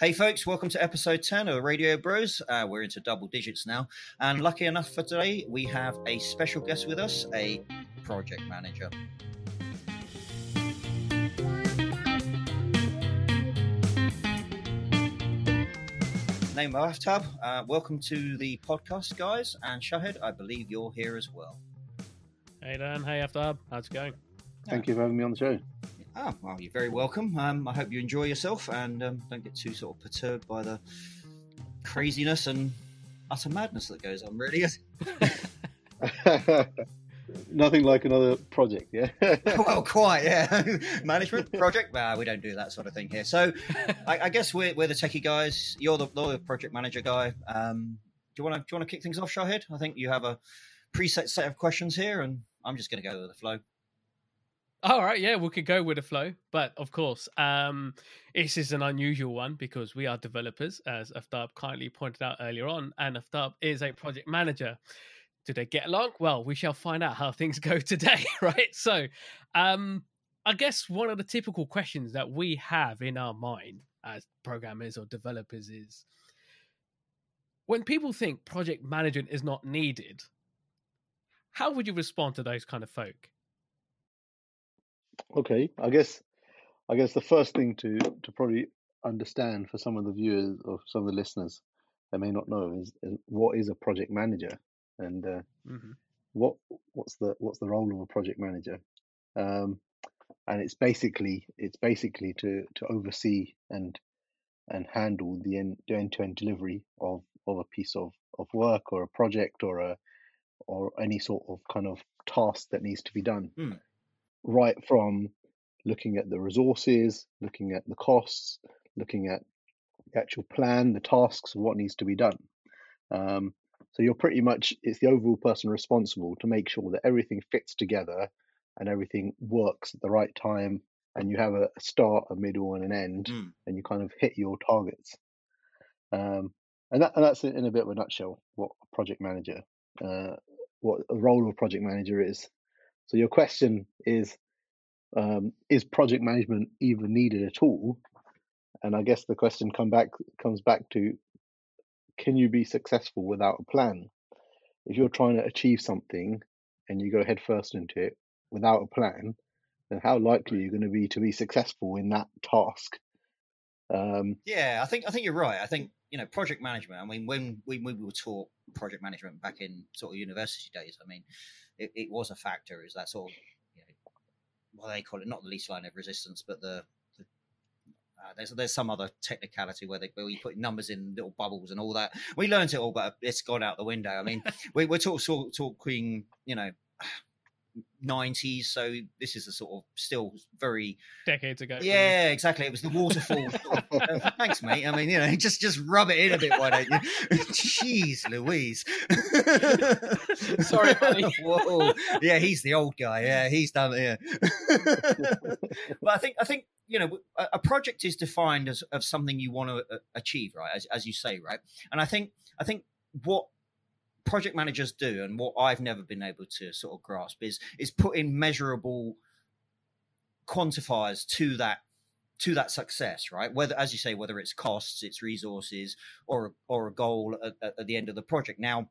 Hey, folks, welcome to episode 10 of Radio Bros. Uh, we're into double digits now. And lucky enough for today, we have a special guest with us, a project manager. Name of Aftab. Uh, welcome to the podcast, guys. And Shahid, I believe you're here as well. Hey, Dan. Hey, Aftab. How's it going? Thank you for having me on the show. Ah, well, you're very welcome. Um, I hope you enjoy yourself and um, don't get too sort of perturbed by the craziness and utter madness that goes on. Really, Nothing like another project, yeah. well, quite, yeah. Management project. Well, we don't do that sort of thing here. So, I, I guess we're, we're the techie guys. You're the, you're the project manager guy. Um, do you want to do you want to kick things off, Shahid? I think you have a preset set of questions here, and I'm just going to go with the flow. All right, yeah, we could go with the flow, but of course, um, this is an unusual one because we are developers, as Aftab kindly pointed out earlier on, and Aftab is a project manager. Do they get along? Well, we shall find out how things go today, right? So, um, I guess one of the typical questions that we have in our mind as programmers or developers is when people think project management is not needed, how would you respond to those kind of folk? Okay, I guess I guess the first thing to to probably understand for some of the viewers or some of the listeners that may not know is, is what is a project manager? And uh, hmm what what's the what's the role of a project manager? Um, and it's basically it's basically to to oversee and and handle the end the end-to-end delivery of of a piece of of work or a project or a or any sort of kind of task that needs to be done. Hmm. Right from looking at the resources looking at the costs looking at the actual plan the tasks what needs to be done. Um, so you're pretty much it's the overall person responsible to make sure that everything fits together and everything works at the right time and you have a start a middle and an end Mm. and you kind of hit your targets. Um, and, that, and that's in a bit of a nutshell what a project manager uh, what a role of a project manager is. So your question is um, is project management even needed at all and i guess the question come back comes back to can you be successful without a plan if you're trying to achieve something and you go head first into it without a plan then how likely are you going to be to be successful in that task um, Yeah, I think I think you're right. I think you know project management. I mean, when we, we were taught project management back in sort of university days, I mean, it, it was a factor. Is that sort of what they call it? Not the least line of resistance, but the, the uh, there's there's some other technicality where they where we put numbers in little bubbles and all that. We learned it all, but it's gone out the window. I mean, we, we're talk, talk, talking, you know. 90s so this is a sort of still very Decades ago. yeah, exactly. It was the waterfall. uh, thanks, mate. I mean, you know, just just rub it in a bit, why don't you? Jeez, Louise. Sorry, buddy. Whoa. Yeah, he's the old guy. Yeah, he's done it. Yeah. but I think I think you know a, a project is defined as of something you want to uh, achieve, right? As as you say, right? And I think I think what project managers do and what I've never been able to sort of grasp is is put in measurable quantifiers to that to that success right? Whether as you say whether it's costs it's resources or or a goal at, at, the end of the project. Now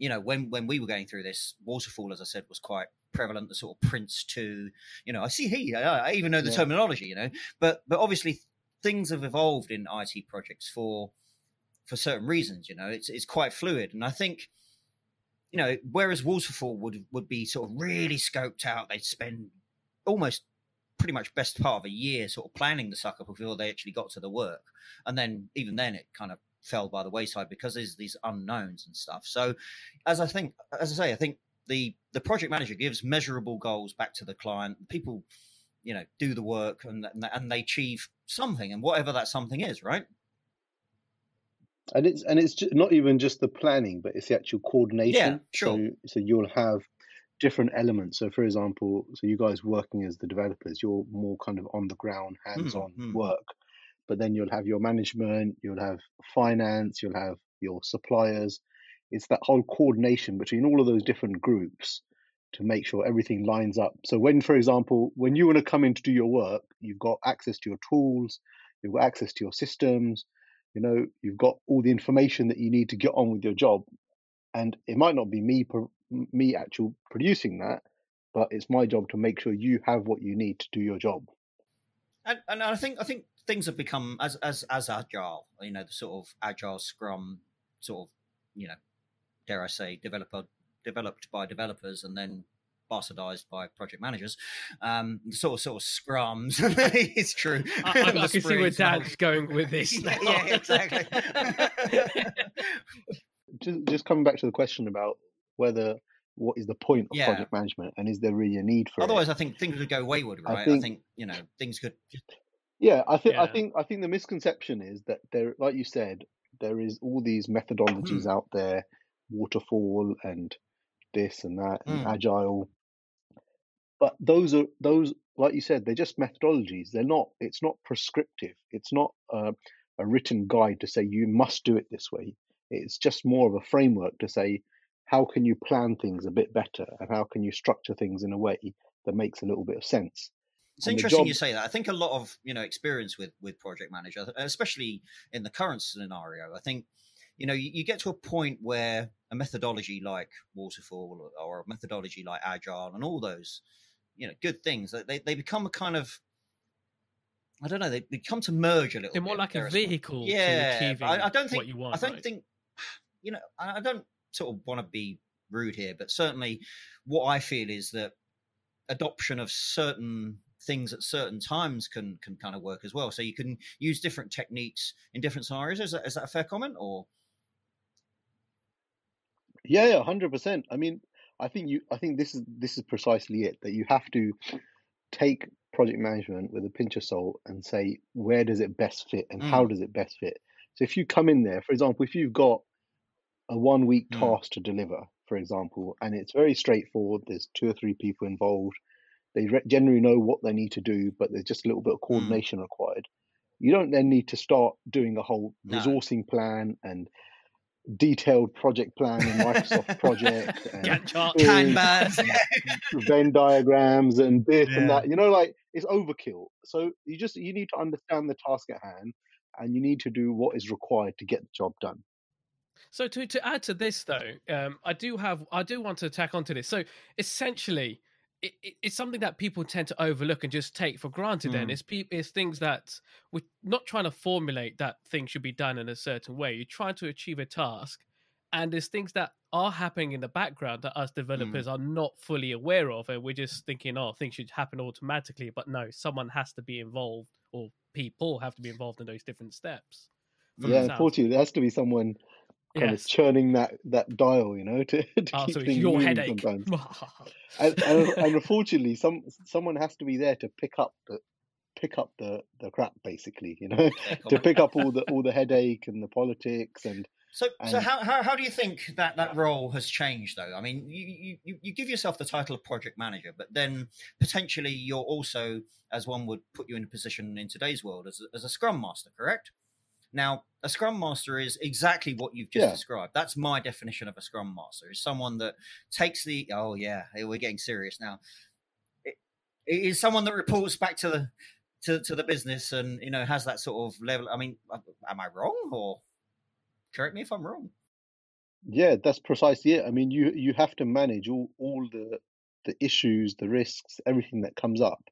you know when when we were going through this waterfall as i said was quite prevalent the sort of prince 2 you know i see he i, I even know the Yeah. terminology you know? But but obviously things have evolved in it projects for for certain reasons you know it's it's quite fluid. And i think you know whereas waterfall would would be sort of really scoped out they'd spend almost pretty much best part of a year sort of planning the sucker before they actually got to the work. And then even then it kind of fell by the wayside because there's these unknowns and stuff. So as i think as i say i think the the project manager gives measurable goals back to the client. People you know do the work and and they achieve something and whatever that something is right and it's and it's not even just the planning but it's the actual coordination. Yeah, sure. so so you'll have different elements. So for example so you guys working as the developers you're more kind of on the ground hands-on hmm. work. But then you'll have your management you'll have finance you'll have your suppliers. It's that whole coordination between all of those different groups to make sure everything lines up. So when for example when you want to come in to do your work you've got access to your tools you've got access to your systems, you know, you've got all the information that you need to get on with your job. And it might not be me, me actual producing that, but it's my job to make sure you have what you need to do your job. And, and I think I think things have become as as as agile. You know, the sort of agile Scrum sort of you know, dare I say, developer developed by developers and then bastardized by project managers. Um, sort of sort of scrums. it's true. I, I, I can see where Dad's going with this. yeah, yeah, exactly. just, just coming back to the question about whether what is the point of yeah. project management and is there really a need for otherwise it? i think things would go wayward right I think, I think you know things could yeah i think yeah. i think i think the misconception is that there like you said there is all these methodologies mm. out there waterfall and this and that and mm. agile but those are those like you said they're just methodologies they're not it's not prescriptive it's not uh, a written guide to say you must do it this way it's just more of a framework to say how can you plan things a bit better and how can you structure things in a way that makes a little bit of sense it's and interesting job... you say that. I think a lot of you know experience with with project manager, especially in the current scenario. I think you know you, you get to a point where a methodology like waterfall or, or a methodology like agile and all those you know good things they they become a kind of I don't know. They they come to merge a little. They're more bit. like a vehicle. Yeah, I, I, don't think what you want. I don't right? think you know. I don't sort of want to be rude here, but certainly what I feel is that adoption of certain things at certain times can can kind of work as well. So you can use different techniques in different scenarios. Is that is that a fair comment or? Yeah, yeah, hundred percent. I mean, I think you. I think this is this is precisely it. That you have to take project management with a pinch of salt and say where does it best fit and mm. how does it best fit. So if you come in there, for example, if you've got a one week mm. task to deliver, for example, and it's very straightforward. There's two or three people involved. They generally know what they need to do, but there's just a little bit of mm. coordination mm. required. You don't then need to start doing a whole no. resourcing plan and detailed project plan in Microsoft Project and Kanban, Venn diagrams and this yeah. and that. You know, like it's overkill. So you just you need to understand the task at hand and you need to do what is required to get the job done. So to to add to this though, um, I do have I do want to tack onto this. So essentially, it, it, it's something that people tend to overlook and just take for granted. Mm. Then it's it's things that we're not trying to formulate that things should be done in a certain way. You're trying to achieve a task, and there's things that are happening in the background that us developers mm. are not fully aware of, and we're just thinking, oh, things should happen automatically. But no, someone has to be involved, or people have to be involved in those different steps. Yeah, unfortunately, there has to be someone kind yes. of churning that that dial, you know, to, to oh, keep so things your moving headache. sometimes. and, and, and, unfortunately, some someone has to be there to pick up the pick up the the crap, basically, you know, to pick up all the all the headache and the politics and. So, and, so how, how how do you think that that role has changed, though? I mean, you, you you give yourself the title of project manager, but then potentially you're also, as one would put you in a position in today's world, as a, as a scrum master, correct? Now, a scrum master is exactly what you've just yeah. described. That's my definition of a scrum master: is someone that takes the oh yeah, we're getting serious now. it, it is someone that reports back to the to, to the business and you know has that sort of level. I mean, am I wrong or correct me if I'm wrong? Yeah, that's precisely it. I mean, you you have to manage all all the the issues, the risks, everything that comes up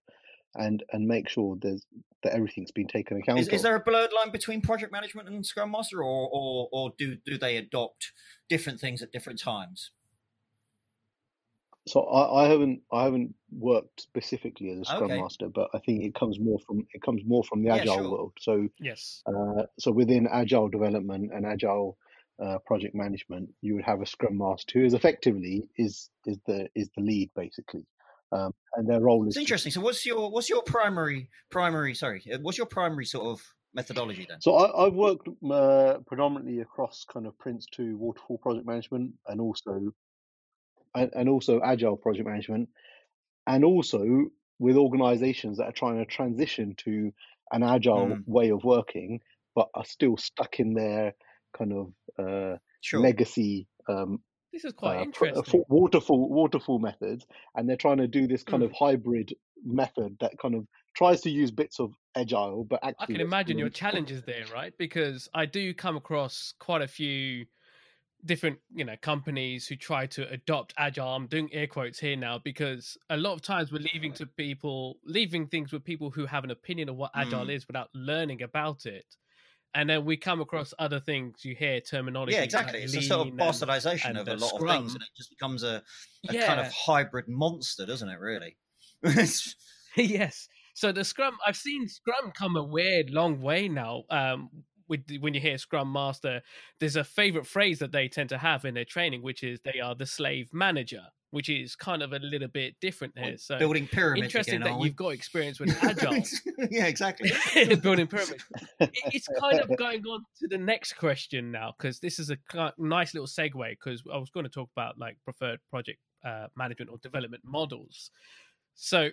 and and make sure there's that everything's been taken account is, of. Is there a blurred line between project management and Scrum Master, or or or do do they adopt different things at different times? So I, I haven't I haven't worked specifically as a Scrum okay. Master, but I think it comes more from it comes more from the Agile yeah, sure. world. So yes, uh, so within Agile development and Agile uh, project management, you would have a Scrum Master who is effectively is is the is the lead basically um, and their role is. It's interesting. So, what's your what's your primary primary? Sorry, uh, what's your primary sort of methodology then? So, I, have worked uh, predominantly across kind of Prince two waterfall project management, and also and, and also agile project management, and also with organisations that are trying to transition to an agile mm. way of working, but are still stuck in their kind of uh, sure. legacy um, this is quite uh, interesting. waterfall waterfall methods, and they're trying to do this kind mm. of hybrid method that kind of tries to use bits of agile, but actually I can imagine your challenges there, right? Because I do come across quite a few different, you know, companies who try to adopt agile. I'm doing air quotes here now because a lot of times we're leaving to people, leaving things with people who have an opinion of what agile Mm. is without learning about it. And then we come across other things. You hear terminology. Yeah, like exactly. It's a sort of lean and- and of a lot Scrum. of things, and it just becomes a, a yeah, kind of hybrid monster, doesn't it? Really. Yes. So the Scrum, I've seen Scrum come a weird long way now. Um, with when you hear Scrum Master, there's a favorite phrase that they tend to have in their training, which is they are the slave manager, which is kind of a little bit different here. So building pyramids. interesting again, that you've got experience with agile. yeah, exactly. building pyramids. It's kind of going on to the next question now because this is a nice little segue because I was going to talk about like preferred project uh, management or development models. So,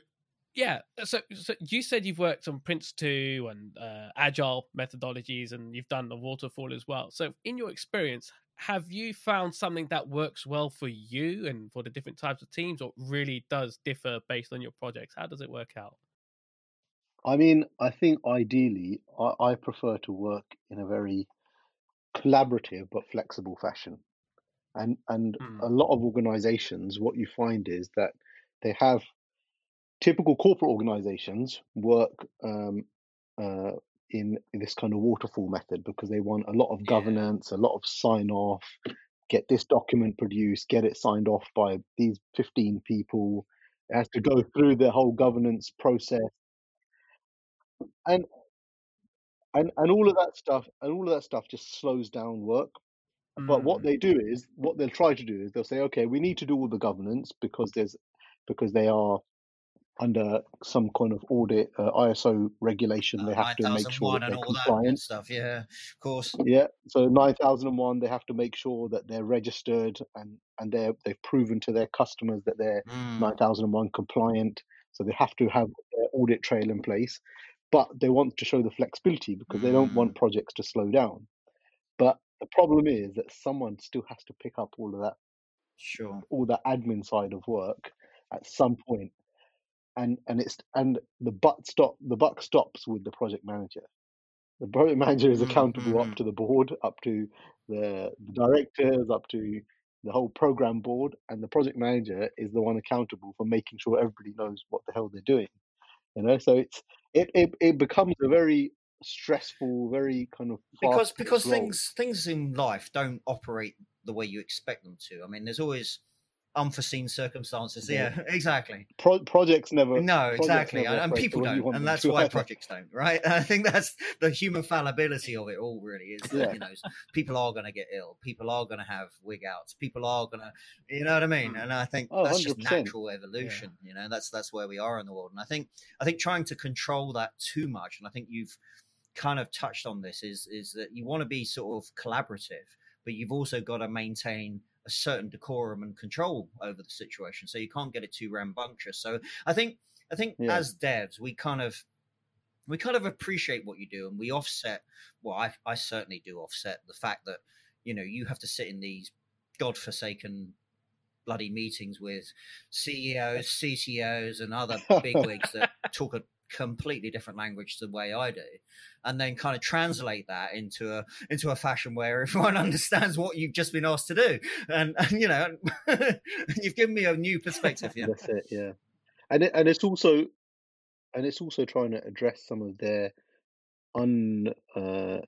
yeah, so so you said you've worked on Prince two and uh, agile methodologies, and you've done the waterfall as well. So, in your experience, have you found something that works well for you and for the different types of teams, or really does differ based on your projects? How does it work out? I mean, I think ideally, I, I prefer to work in a very collaborative but flexible fashion. And and Mm. a lot of organizations, what you find is that they have typical corporate organizations work um, uh, in, in this kind of waterfall method because they want a lot of Yeah. governance, a lot of sign off, get this document produced, get it signed off by these 15 people. It has to go through the whole governance process. And and and all of that stuff and all of that stuff just slows down work but what Mm. they do is what they'll try to do is they'll say okay we need to do all the governance because there's because they are under some kind of audit uh, iso regulation they Uh, have to make sure that they're all that compliant stuff. Yeah, of course. yeah so 9001 they have to make sure that they're registered and and they're they've proven to their customers that they're Mm. 9001 compliant so they have to have their audit trail in place but they want to show the flexibility because they don't want projects to slow down but the problem is that someone still has to pick up all of that Sure. all the admin side of work at some point and and it's and the butt stop the buck stops with the project manager the project manager is Mm, accountable mm, up mm. to the board up to the, the directors up to the whole program board and the project manager is the one accountable for making sure everybody knows what the hell they're doing you know so it's it it, it becomes a very stressful very kind of because because role. things things in life don't operate the way you expect them to. I mean, there's always unforeseen circumstances. Yeah. Yeah, exactly. Pro- projects never No, exactly, never and, and people don't, and that's why projects don't, right? And I think that's the human fallibility of it all. Really, is that, Yeah. you know people are going to get ill, people are going to have wig outs, people are going to, you know what I mean? Mm. And I think Oh, that's just 100%. natural evolution. You know, that's that's where we are in the world, and I think I think trying to control that too much, and I think you've kind of touched on this, is is that you want to be sort of collaborative, but you've also got to maintain a certain decorum and control over the situation. So you can't get it too rambunctious. So I think I think Yeah. as devs, we kind of we kind of appreciate what you do and we offset well, I I certainly do offset the fact that, you know, you have to sit in these godforsaken bloody meetings with CEOs, CTOs and other bigwigs that talk a completely different language to the way I do, and then kind of translate that into a into a fashion where everyone understands what you've just been asked to do, and, and you know, you've given me a new perspective. Yeah, That's it, yeah. And it, and it's also and it's also trying to address some of their un uh,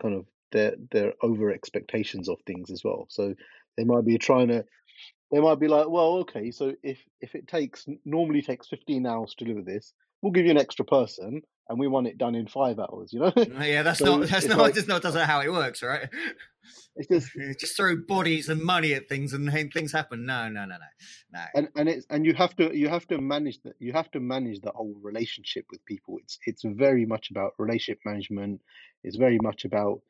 kind of their their over expectations of things as well. So they might be trying to they might be like, well, okay, so if if it takes normally takes 15 hours to deliver this, we'll give you an extra person and we want it done in 5 hours, you know? yeah, that's So not that's not like- that's not doesn't how it works, right? it's just Just throw bodies and money at things and things happen. No, no, no, no, no. and and it's and you have to you have to manage that you have to manage the whole relationship with people it's it's very much about relationship management it's very much about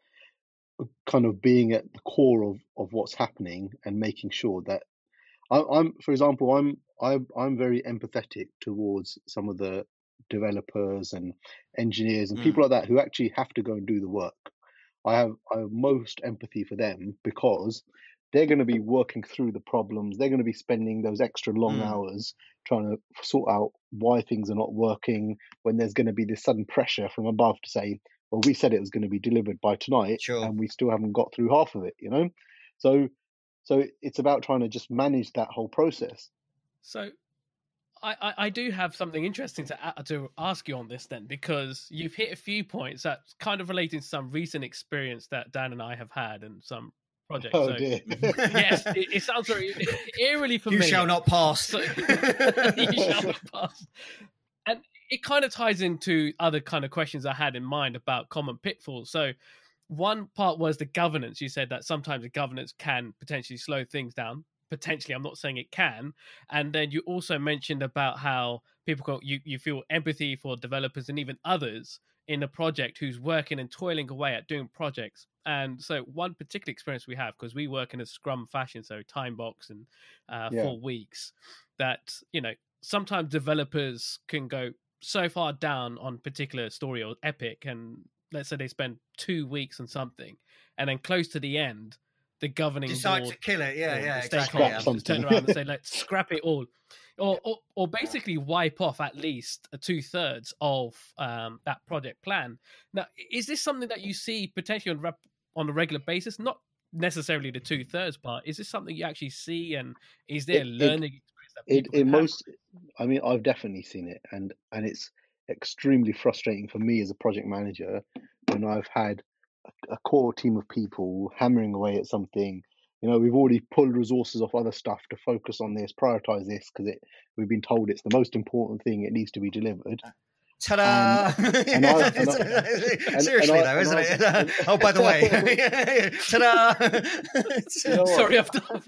kind of being at the core of of what's happening and making sure that I, i'm for example i'm i'm i'm very empathetic towards some of the developers and engineers and Mm. people like that who actually have to go and do the work i have i have most empathy for them because they're going to be working through the problems. They're going to be spending those extra long Mm. hours trying to sort out why things are not working when there's going to be this sudden pressure from above to say, well, we said it was going to be delivered by tonight Sure. and we still haven't got through half of it, you know? So, so it's about trying to just manage that whole process. So, I, I, I do have something interesting to to ask you on this then, because you've hit a few points that kind of relating to some recent experience that Dan and I have had and some projects. Oh so, dear. yes, it, it sounds very eerily you familiar. shall not pass. So- you shall not pass. And it kind of ties into other kind of questions I had in mind about common pitfalls. So, one part was the governance. You said that sometimes the governance can potentially slow things down. Potentially, I'm not saying it can. And then you also mentioned about how people go, you, you feel empathy for developers and even others in a project who's working and toiling away at doing projects. And so, one particular experience we have because we work in a Scrum fashion, so time box and uh, Yeah. four weeks, that you know sometimes developers can go so far down on particular story or epic, and let's say they spend two weeks on something, and then close to the end, the governing Decide board to kill it. Yeah, yeah, the exactly. Yeah. Just turn around and say, let's scrap it all. Or, or, or basically wipe off at least two thirds of um, that project plan. Now, is this something that you see potentially on rep- on a regular basis? Not necessarily the two thirds part. Is this something you actually see, and is there It- a it- learning experience that it, it most i mean i've definitely seen it and and it's extremely frustrating for me as a project manager when i've had a, a core team of people hammering away at something you know we've already pulled resources off other stuff to focus on this prioritize this because it we've been told it's the most important thing it needs to be delivered uh, Ta-da! and I- and I- and- Seriously and I- though, isn't and it? Oh, by the way, ta-da! You know what? Sorry, Aftab.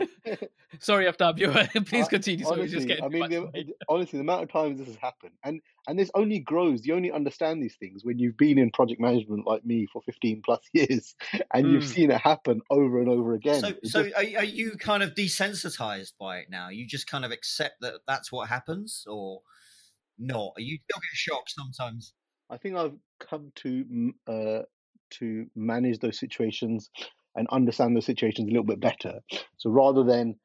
Sorry, Aftab. You please I- continue. Sorry, honestly, just getting I mean, the, honestly, the amount of times this has happened, and and this only grows. You only understand these things when you've been in project management like me for fifteen plus years, and you've Mm. seen it happen over and over again. so, It so just- are, are you kind of desensitized by it now? You just kind of accept that that's what happens, or not? Are you still get shocked sometimes? I think I've come to mm, uh, to manage those situations and understand the situations a little bit better. So rather than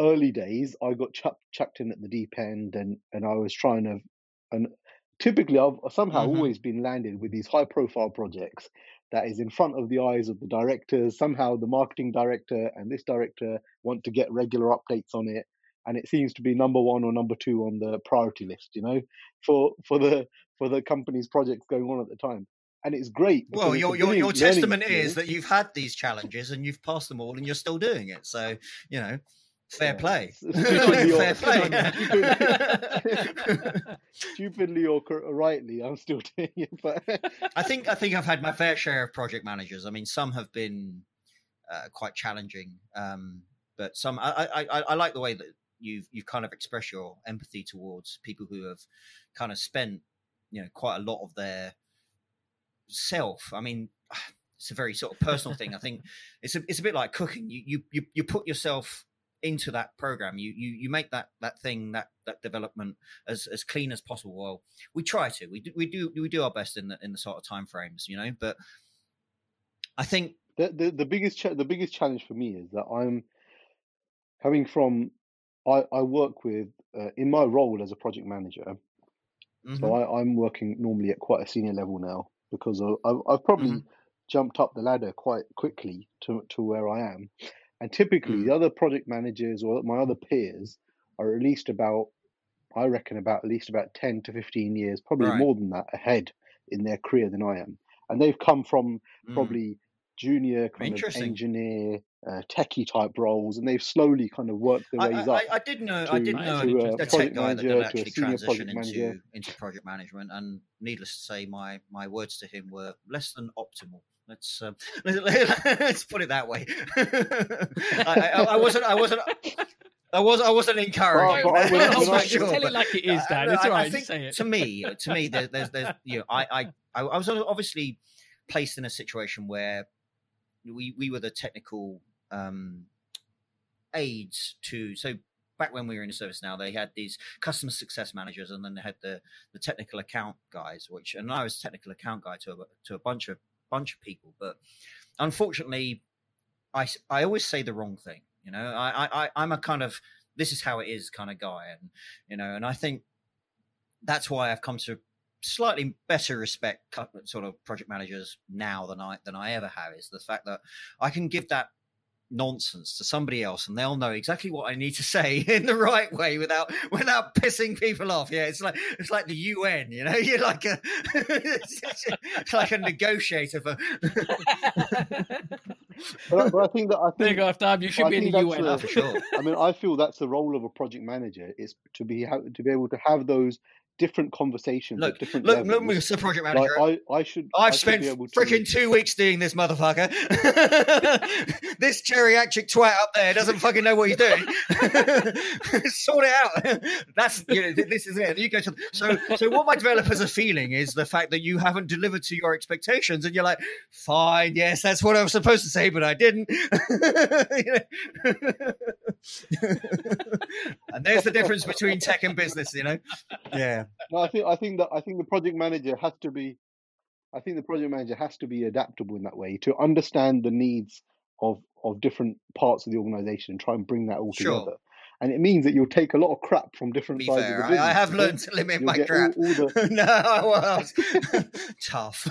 early days, I got chucked chucked in at the deep end, and and I was trying to, and typically I've somehow Mhm. always been landed with these high profile projects that is in front of the eyes of the directors. Somehow the marketing director and this director want to get regular updates on it. And it seems to be number one or number two on the priority list, you know, for for the for the company's projects going on at the time. And it's great. Well, because it's a your your, your testament is that you've had these challenges and you've passed them all, and you're still doing it. So you know, fair Yeah, play. stupidly fair or- play. stupidly or rightly, I'm still doing it. But I think I think I've had my fair share of project managers. I mean, some have been uh, quite challenging, um, but some I, I, I, I like the way that you've you've kind of expressed your empathy towards people who have kind of spent you know quite a lot of their self. I mean, it's a very sort of personal thing. I think it's a, it's a bit like cooking. You you you, you put yourself into that program you you you make that that thing that that development as as clean as possible well we try to we do we do we do our best in the in the sort of time frames you know but i think the the, the biggest cha- the biggest challenge for me is that I'm coming from I, I work with uh, in my role as a project manager. mhm, So I, I'm working normally at quite a senior level now because I've, I've probably Mhm. jumped up the ladder quite quickly to to where I am. And typically, Mm. the other project managers or my other peers are at least about, I reckon, about at least about ten to fifteen years, probably Right. more than that, ahead in their career than I am. And they've come from mm. probably junior kind of engineer, uh, techie type roles, and they've slowly kind of worked their I, ways I, up. I- I did know I to- did to, know uh, a tech guy that manager, did actually senior transition project into manager. into project management, and needless to say, my my words to him were less than optimal. Let's um, let's put it that way. I, I, I wasn't I wasn't I was I wasn't encouraged. but I- when I- that's when I- sure. Tell it like it is, Uh, Dan. It's I- all I right. think say it. To me, to me, there, there's, there's, you know, I, I, I I was obviously placed in a situation where we, we were the technical um, aids to. So back when we were in the service, now they had these customer success managers, and then they had the the technical account guys, which, and I was technical account guy to a, to a bunch of bunch of people, but unfortunately. I I always say the wrong thing. You know, I I I'm a kind of this is how it is kind of guy, and you know, and I think that's why I've come to slightly better respect sort of project managers now than I than I ever have is the fact that I can give that nonsense to somebody else and they'll know exactly what I need to say in the right way without without pissing people off. Yeah, it's like it's like the UN, you know. You're like a it's like a negotiator for but, I, but I think that I think there you go, Aftab, you should I be in the UN a- for sure. I mean, I feel that's the role of a project manager is to be to be able to have those different conversations look at different look look levels. Mr. Project Like Manager. I, I should. I I've should spent be to, freaking two weeks doing this, motherfucker. this geriatric twat up there doesn't fucking know what he's doing. sort it out. That's you know, this is it. You go to so so. What my developers are feeling is the fact that you haven't delivered to your expectations, and you're like, fine, yes, that's what I was supposed to say, but I didn't. You know? and there's the difference between tech and business, you know. Yeah, No, I think I think that I think the project manager has to be. I think the project manager has to be adaptable in that way to understand the needs of of different parts of the organization and try and bring that all Sure. together. And it means that you'll take a lot of crap from different sides fair, of the I, I have learned to limit You'll my crap. all, all the no, well, tough.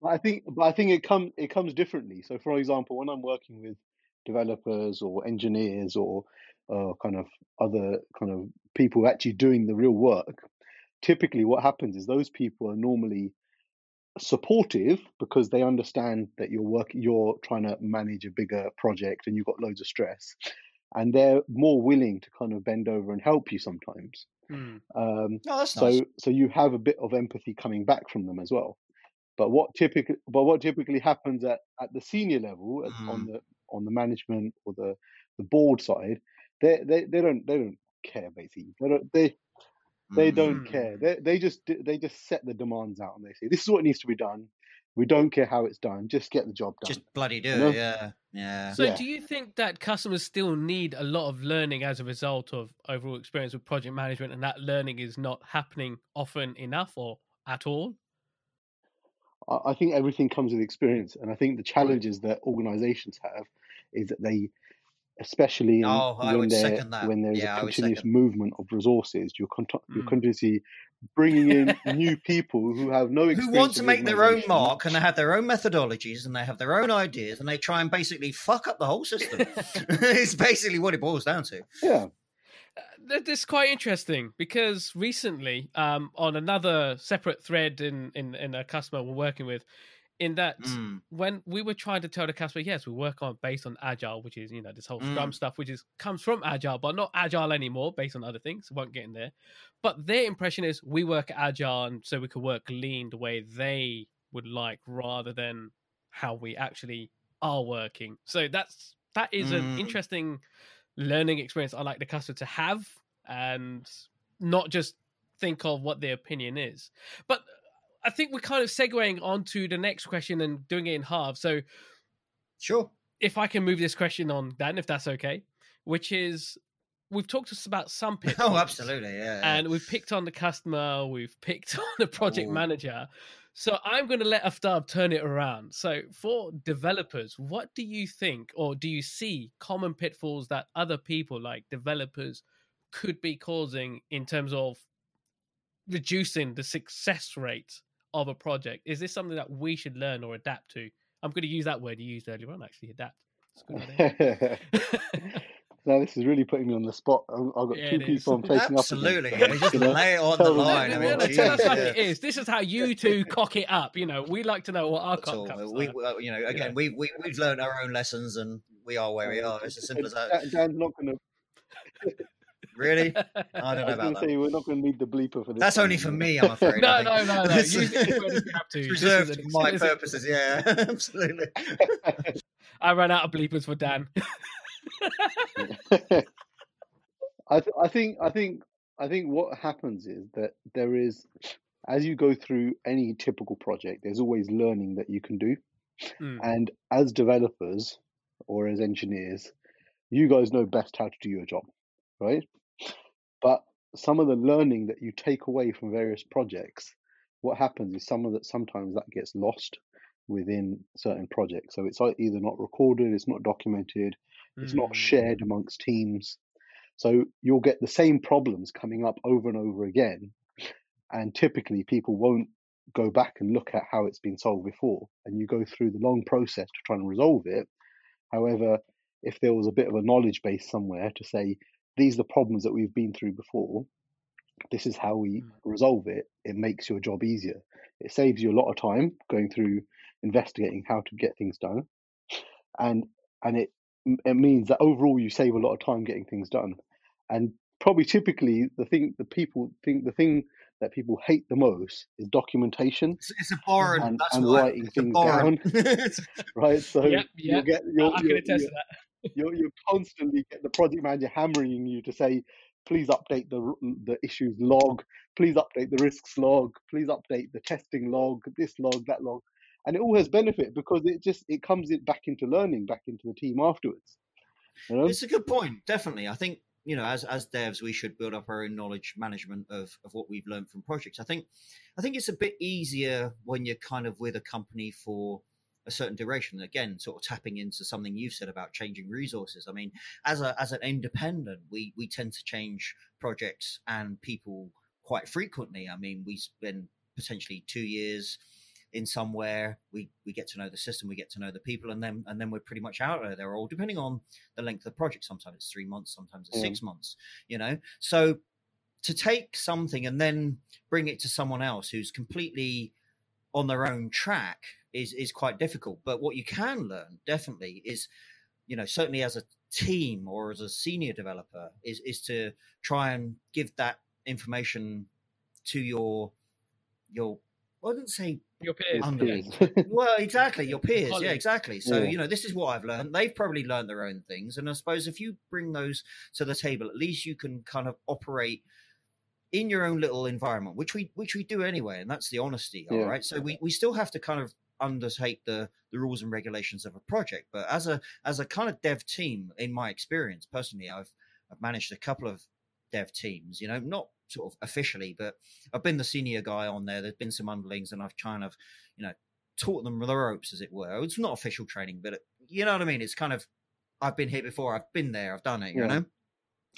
But I think, but I think it comes it comes differently. So, for example, when I'm working with developers or engineers or uh, kind of other kind of people actually doing the real work, typically what happens is those people are normally supportive because they understand that you're work you're trying to manage a bigger project and you've got loads of stress, and they're more willing to kind of bend over and help you sometimes. Hmm. Um, that's so nice. so you have a bit of empathy coming back from them as well but what typically but what typically happens at, at the senior level at, on the on the management or the the board side they they, they don't they don't care basically they don't they they don't Mm. care they, they just they just set the demands out and they say this is what needs to be done we don't care how it's done just get the job done Just bloody do You know? it. Yeah, yeah. So, Yeah. do you think that customers still need a lot of learning as a result of overall experience with project management, and that learning is not happening often enough or at all? I, I think everything comes with experience, and I think the challenges that organisations have is that they, especially Oh, when would there that. when there's Yeah, I a would continuous movement of resources, you're con- you're Mm. continuously bringing in new people who have no Who want to make their own mark and they have their own methodologies and they have their own ideas and they try and basically fuck up the whole system. it's basically what it boils down to. Yeah, Uh, th- This is quite interesting because recently, um, on another separate thread in, in in a customer we're working with, in that Mm. when we were trying to tell the customer, yes, we work on based on agile, which is you know this whole Mm. Scrum stuff, which is comes from agile, but not agile anymore, based on other things. Won't get in there. But their impression is we work agile, and so we could work lean the way they would like, rather than how we actually are working. So that's that is an Mm. interesting learning experience I like the customer to have, and not just think of what their opinion is. But I think we're kind of segueing onto the next question and doing it in halves. So Sure. if I can move this question on, Dan, if that's okay, which is we've talked to us about some pitfalls. Oh, absolutely. Yeah. yeah. And we've picked on the customer, we've picked on the project Ooh. manager. So I'm going to let Aftab turn it around. So for developers, what do you think, or do you see common pitfalls that other people like developers could be causing in terms of reducing the success rate of a project? Is this something that we should learn or adapt to? I'm going to use that word you used earlier on, actually, adapt. It's a good idea. now this is really putting me on the spot. I've I've got Yeah, two people I'm facing Absolutely. up Yeah, against. just lay it on the line. No, I no, mean, no, tell us Jesus, like it is. This is how you two cock it up. You know, we like to know what our Not at cock ups We, are. you know, again, we we we've learned our own lessons, and we are where we are. It's as simple as that. Dan- Dan's not going to. Really? I don't I know was about going that. say we're not going to need the bleeper for this. That's one, only for me, I'm afraid. No, I no, no, no. It's- Use it when you have to. it's This is reserved for my purposes. Yeah, absolutely. I ran out of bleepers for Dan. I th- I think I think I think what happens is that there is, as you go through any typical project, there's always learning that you can do, Mm. and as developers or as engineers, you guys know best how to do your job, right? But some of the learning that you take away from various projects, what happens is some of that sometimes that gets lost within certain projects. So it's either not recorded, it's not documented, it's not shared Mm. amongst teams. So you'll get the same problems coming up over and over again. And typically people won't go back and look at how it's been solved before. And you go through the long process to try and resolve it. However, if there was a bit of a knowledge base somewhere to say, these are the problems that we've been through before, this is how we Mm. resolve it, it makes your job easier. It saves you a lot of time going through investigating how to get things done. And and it it means that overall you save a lot of time getting things done. And probably typically the thing the people think the thing that people hate the most is documentation It's, it's a boring. and, that's and why writing it's things down, right? So Yep, you'll get I you'll, I can you'll, attest you'll, to that. You'll, you'll constantly get the project manager hammering you to say, please update the the issues log, please update the risks log, please update the testing log, this log, that log, and it all has benefit because it just it comes back into learning, back into the team afterwards. You know? It's a good point. Definitely, I think you know, as as devs, we should build up our own knowledge management of of what we've learned from projects. I think, I think it's a bit easier when you're kind of with a company for a certain duration. Again, sort of tapping into something you've said about changing resources. I mean, as a as an independent, we we tend to change projects and people quite frequently. I mean, we spend potentially two years in somewhere we we get to know the system we get to know the people and then and then we're pretty much out of there all depending on the length of the project sometimes it's three months sometimes it's Yeah. six mm. months you know so to take something and then bring it to someone else who's completely on their own track is is quite difficult but what you can learn definitely is you know certainly as a team or as a senior developer is is to try and give that information to your your I wouldn't say Your peers. Under- Peers. well, exactly. Your peers. Yeah, exactly. So, Yeah. you know, this is what I've learned. They've probably learned their own things. And I suppose if you bring those to the table, at least you can kind of operate in your own little environment, which we which we do anyway, and that's the honesty. All Yeah. right. So we, we still have to kind of undertake the the rules and regulations of a project. But as a as a kind of dev team, in my experience, personally, I've I've managed a couple of dev teams, you know, not sort of officially, but I've been the senior guy on there. There's been some underlings, and I've kind of, you know, taught them the ropes, as it were. It's not official training, but it, you know what I mean. It's kind of, I've been here before. I've been there. I've done it. You Yeah. know,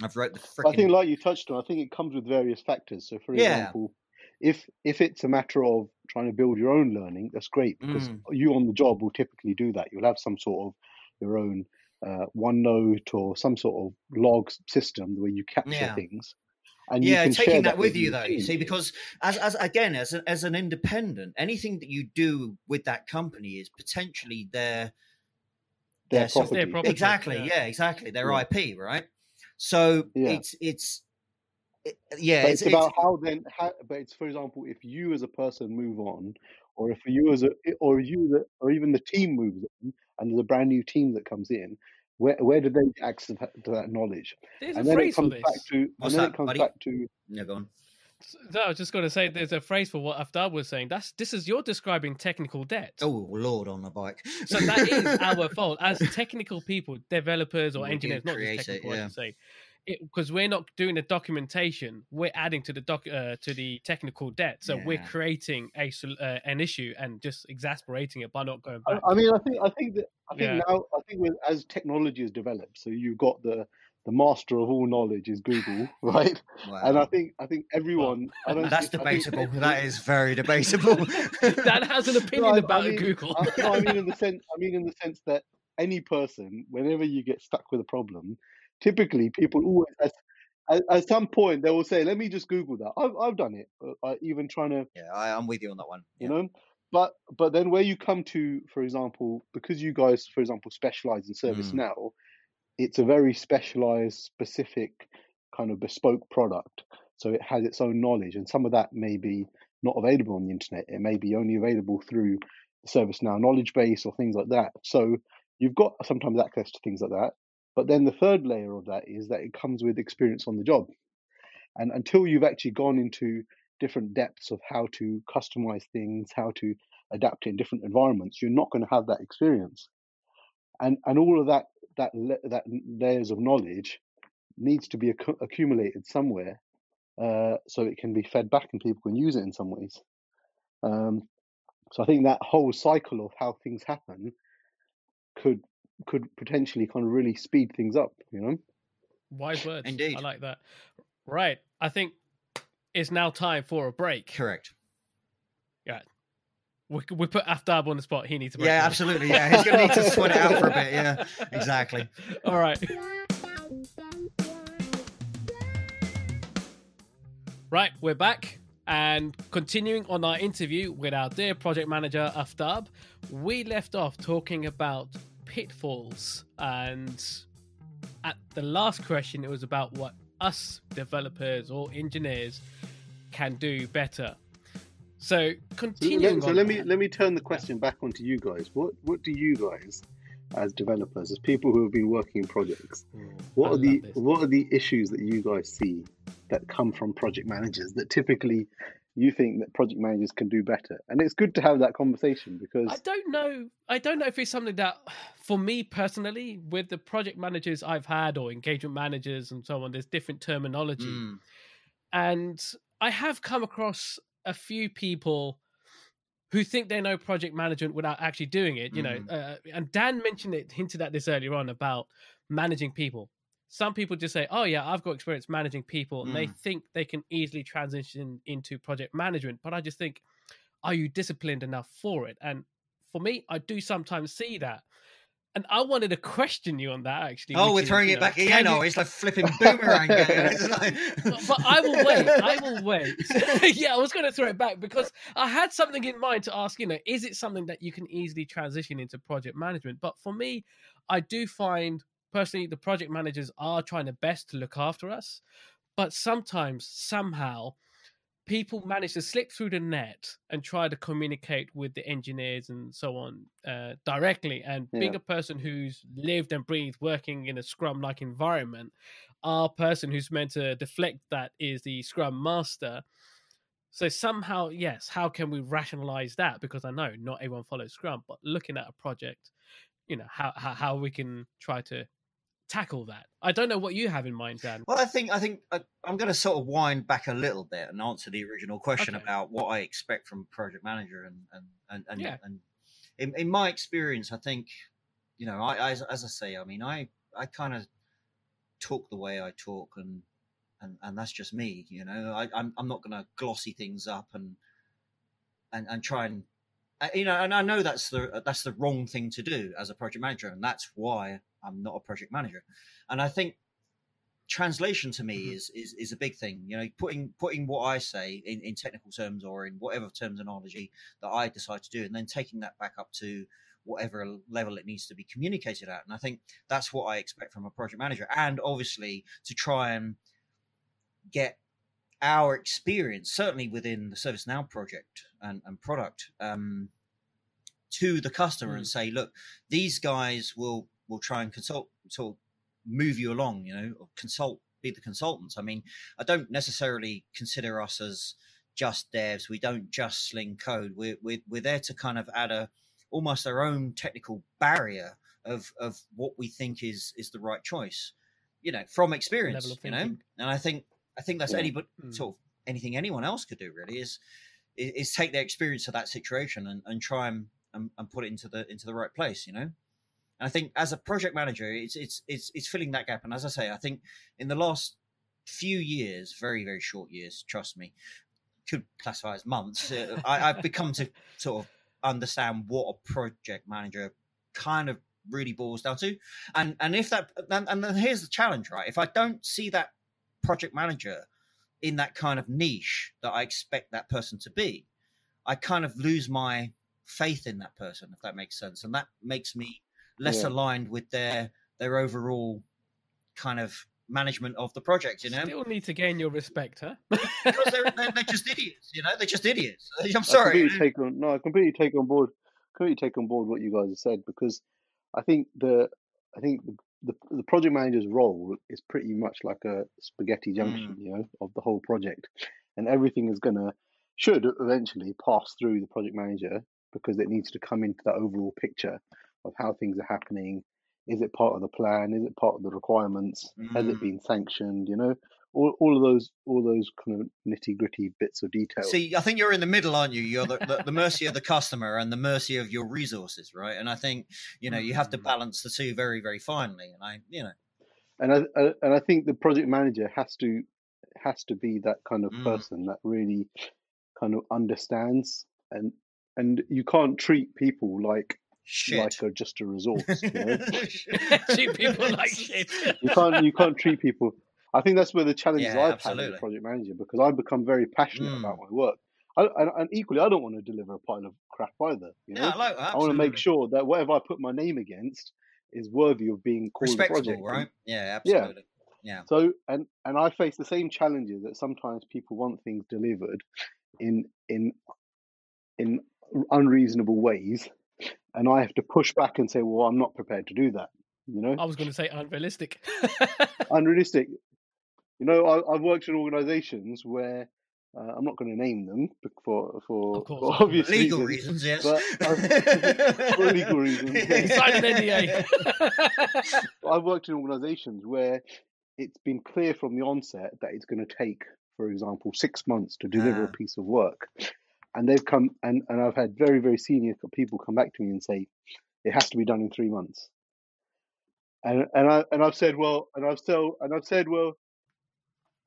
I've wrote the I think, like you touched on, I think it comes with various factors. So, for Yeah. example, if if it's a matter of trying to build your own learning, that's great because Mm. you on the job will typically do that. You'll have some sort of your own uh, OneNote or some sort of log system where you capture Yeah. things, and yeah, taking that that with you though, you see, because as as again as a, as an independent, anything that you do with that company is potentially their their their of- Their property. property. exactly yeah. yeah. exactly their Yeah. IP, right? So Yeah. it's it's it, yeah, it's, it's about how then. How, but it's for example, if you as a person move on, or if you as a, or you the, or even the team moves on, and there's a brand new team that comes in, where where do they get access to that knowledge? There's a And then it phrase for comes this. back to, and What's then that, it comes buddy? back to yeah, go on. No, I was just going to say there's a phrase for what Aftab was saying. That's this is you're describing technical debt. Oh Lord, on the bike. So that is our fault as technical people, developers or We engineers, not create just it, technical, I yeah. should say. Because we're not doing the documentation, we're adding to the doc uh, to the technical debt. So we're creating a uh, an issue and just exasperating it by not going back. I mean, I think I think that I think Yeah. now I think with, as technology has developed, so you've got the the master of all knowledge is Google, right? Wow. And I think I think everyone. I don't That's think, I think- debatable. That is very debatable. that has an opinion I- I about mean, Google. I, no, I mean in the sense. I mean in the sense that any person, whenever you get stuck with a problem, typically people always at, at, some point they will say, "Let me just Google that." I've I've done it. Uh, uh, even trying to yeah, I, I'm with you on that one. you Yeah. know but but then where you come to for example because you guys for example specialize in service Mm. now it's a very specialized specific kind of bespoke product so it has its own knowledge and some of that may be not available on the internet it may be only available through the ServiceNow knowledge base or things like that so you've got sometimes access to things like that but then the third layer of that is that it comes with experience on the job and until you've actually gone into different depths of how to customize things, how to adapt in different environments, you're not going to have that experience. And and all of that that that layers of knowledge needs to be accu- accumulated somewhere, uh, so it can be fed back and people can use it in some ways. Um, So I think that whole cycle of how things happen could could potentially kind of really speed things up. You know. Wise words. Indeed. I like that. Right. I think it's now time for a break. Correct. Yeah. We, we put Aftab on the spot. He needs a break. Yeah, absolutely. Yeah, he's going to need to sweat it out for a bit. Yeah, exactly. All right. Right, we're back and continuing on our interview with our dear project manager Aftab. We left off talking about pitfalls, and at the last question, it was about what us developers or engineers can do better. So So, continuing let, so let me that- let me turn the question back onto you guys. What what do you guys, as developers, as people who have been working in projects, mm, what I are the this. what are the issues that you guys see that come from project managers that typically you think that project managers can do better? And it's good to have that conversation because I don't know. I don't know if it's something that, for me personally, with the project managers I've had or engagement managers and so on, there's different terminology, Mm. and I have come across a few people who think they know project management without actually doing it. You know, uh, and Dan mentioned it, hinted at this earlier on about managing people. Some people just say, "Oh yeah, I've got experience managing people," and they Mm. think they can easily transition into project management. But I just think, are you disciplined enough for it? And for me, I do sometimes see that. And I wanted to question you on that actually. Oh, we're is, throwing it know, back again. you- Oh, it's like flipping boomerang. like- but, but I will wait. I will wait. yeah, I was going to throw it back because I had something in mind to ask. You know, is it something that you can easily transition into project management? But for me, I do find personally the project managers are trying their best to look after us, but sometimes somehow people manage to slip through the net and try to communicate with the engineers and so on uh, directly. And being a person who's lived and breathed working in a Scrum like environment, our person who's meant to deflect that is the Scrum Master. So somehow, yes, how can we rationalize that? Because I know not everyone follows Scrum, but looking at a project, you know, how how, how we can try to tackle that. I don't know what you have in mind, Dan. Well, I think I think I, I'm going to sort of wind back a little bit and answer the original question Okay. about what I expect from project manager and and and and, Yeah. and in, in my experience, I think you know, I, I as, as I say, I mean, I I kind of talk the way I talk and. And, and that's just me, you know. I, I'm I'm not going to glossy things up and and and try and you know. And I know that's the that's the wrong thing to do as a project manager, and that's why I'm not a project manager. And I think translation to me Mhm. is, is is a big thing you know putting putting what i say in, in technical terms or in whatever terminology that i decide to do and then taking that back up to whatever level it needs to be communicated at and i think that's what i expect from a project manager and obviously to try and get our experience certainly within the ServiceNow project and, and product um, to the customer and say look these guys will will try and consult sort of move you along you know or consult be the consultants. I mean i don't necessarily consider us as just devs. We don't just sling code. We're we're, we're there to kind of add a almost our own technical barrier of of what we think is is the right choice you know from experience you know? and i think i think that's Yeah. any but Mm. sort of anything anyone else could do really is is, take their experience of that situation and, and try and, and and put it into the into the right place you know and I think as a project manager, it's it's it's it's filling that gap. And as I say, I think in the last few years, very very short years, trust me, could classify as months. uh, I, I've become to sort of understand what a project manager kind of really boils down to. And and if that and, and then here's the challenge, right? If I don't see that project manager in that kind of niche that I expect that person to be, I kind of lose my faith in that person, if that makes sense. And that makes me less Yeah. aligned with their their overall kind of management of the project, you know? Still need to gain your respect, huh? because they're, they're, they're just idiots, you know? They're just idiots. I'm I sorry. completely take on no, I completely take on board, completely take on board what you guys have said because I think the I think the the, the project manager's role is pretty much like a spaghetti junction, you know, of the whole project, and everything is gonna should eventually pass through the project manager because it needs to come into that overall picture of how things are happening. Is it part of the plan? Is it part of the requirements? Has Mm. it been sanctioned? You know, all, all of those all those kind of nitty gritty bits of detail. See, I think you're in the middle, aren't you? You're the, the, the, mercy of the customer and the mercy of your resources, right? And I think you know you have to mm. balance the two very, very finely. And I, you know, and I, I and I think the project manager has to has to be that kind of mm. person that really kind of understands and and you can't treat people like shit. like a, just a resource. You know? treat people like shit. you can't you can't treat people. I think that's where the challenges yeah, I've absolutely. had as a project manager because I've become very passionate mm. about my work. I, and, and, equally, I don't want to deliver a pile of crap either. You know? Yeah, I, like I want to make sure that whatever I put my name against is worthy of being called a project. right? Yeah, absolutely. Yeah. yeah. So, and and I face the same challenges that sometimes people want things delivered in in in unreasonable ways, and I have to push back and say, "Well, I'm not prepared to do that." You know, I was going to say unrealistic. unrealistic. You know, I, have worked in organisations where uh, I'm not going to name them for for, for obvious legal reasons, reasons yes. But, for legal reasons, sign an NDA. I've worked in organisations where it's been clear from the onset that it's going to take, for example, six months to deliver a ah. piece of work, and they've come and, and I've had very very senior people come back to me and say it has to be done in three months. And and I and I've said well and I've still and I've said well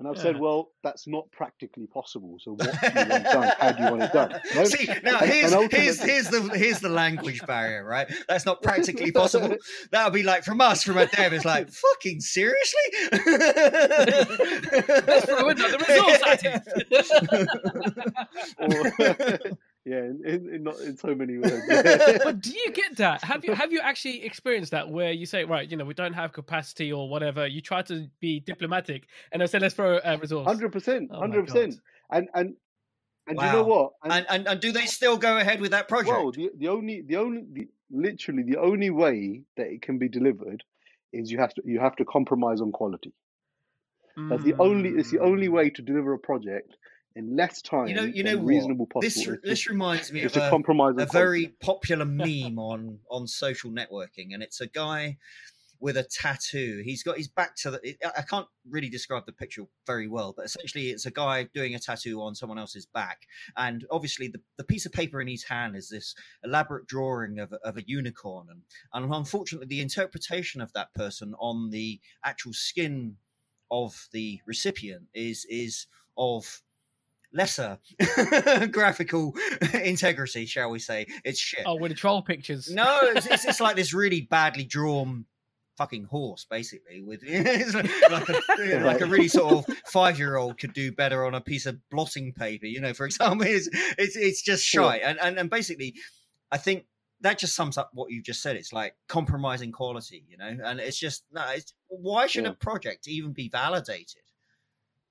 and I've yeah. said, well, that's not practically possible. So what do you want done? How do you want it done? No? See, now and, here's, and here's, here's, the here's the language barrier, right? That's not practically possible. That would be like from us, from a dev, it's like, fucking seriously? Let's throw in the resource Yeah, in, in, in, not in so many words. but do you get that? Have you have you actually experienced that where you say, right, you know, we don't have capacity or whatever? You try to be diplomatic, and I say, let's throw a resource. Hundred percent, hundred percent. And and and wow. you know what? And, and, and and do they still go ahead with that project? Well, the the only the only the, literally the only way that it can be delivered is you have to you have to compromise on quality. That's the only it's the only mm. way to deliver a project in less time you know, you know reasonable what? possible. This, this reminds me of a, compromise a very popular meme on on social networking, and it's a guy with a tattoo. He's got his back to the. I can't really describe the picture very well, but essentially, it's a guy doing a tattoo on someone else's back, and obviously, the, the piece of paper in his hand is this elaborate drawing of, of a unicorn, and, and unfortunately, the interpretation of that person on the actual skin of the recipient is is of lesser graphical integrity, shall we say? It's shit. Oh, with the troll pictures. No, it's, it's, it's like this really badly drawn fucking horse, basically. With like a like a really sort of five year old could do better on a piece of blotting paper. You know, for example, it's it's it's just shy, and and and basically, I think that just sums up what you just said. It's like compromising quality, you know, and it's just no. It's, why should yeah. a project even be validated?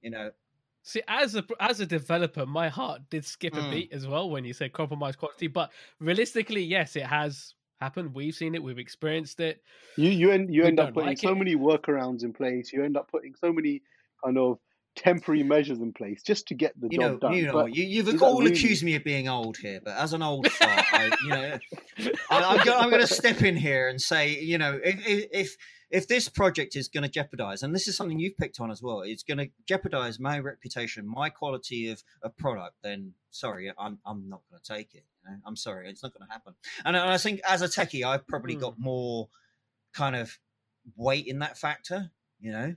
You know, See, as a as a developer, my heart did skip a mm. beat as well when you said compromise quality. But realistically, yes, it has happened. We've seen it. We've experienced it. You you end you we end up putting like so it. many workarounds in place. You end up putting so many kind of temporary measures in place just to get the you job know, done. You know, you, have all really... accused me of being old here, but as an old fart, I, you know, I, am going to step in here and say, you know, if, if if this project is going to jeopardize, and this is something you've picked on as well, it's going to jeopardize my reputation, my quality of, of product, then sorry, I'm, I'm not going to take it. You know? I'm sorry, it's not going to happen. And, and, I think as a techie, I've probably mm. got more kind of weight in that factor, you know.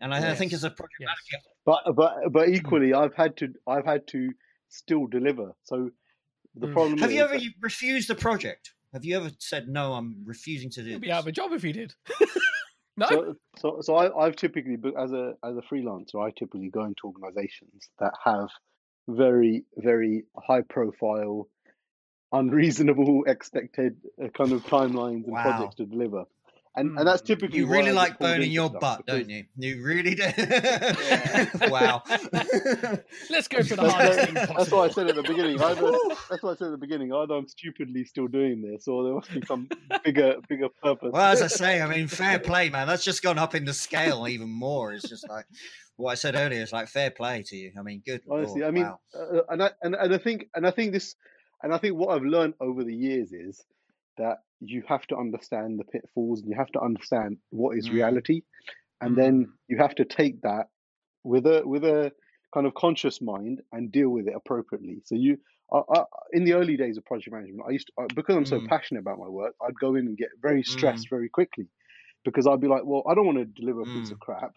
And I, yes. I think as a project yes. manager, but but but hmm. equally, I've had to I've had to still deliver. So the mm. problem have you ever that... refused a project? Have you ever said no? I'm refusing to do. You'd be out of a job if you did. no. So, so, so I, I've typically, as a as a freelancer, I typically go into organisations that have very very high profile, unreasonable expected uh, kind of timelines and wow. projects to deliver and and that's hmm. typically you really like burning your butt, because... don't you? You really do. wow. Let's go for the hardest thing possible. That's why I said at the beginning. Either, that's why I said at the beginning. Either I'm stupidly still doing this, or there must be some bigger bigger purpose. Well, as I say, I mean, fair play, man. That's just gone up in the scale even more. It's just like what I said earlier. It's like fair play to you. I mean, good. Honestly, Lord, I mean, wow. uh, and I and, and I think and I think this and I think what I've learned over the years is that you have to understand the pitfalls and you have to understand what is mm. reality and mm. then you have to take that with a with a kind of conscious mind and deal with it appropriately. So you, I, I, in the early days of project management, I used to, because I'm so Mm. passionate about my work, I'd go in and get very Mm. stressed very quickly because I'd be like, well, I don't want to deliver a piece Mm. of crap,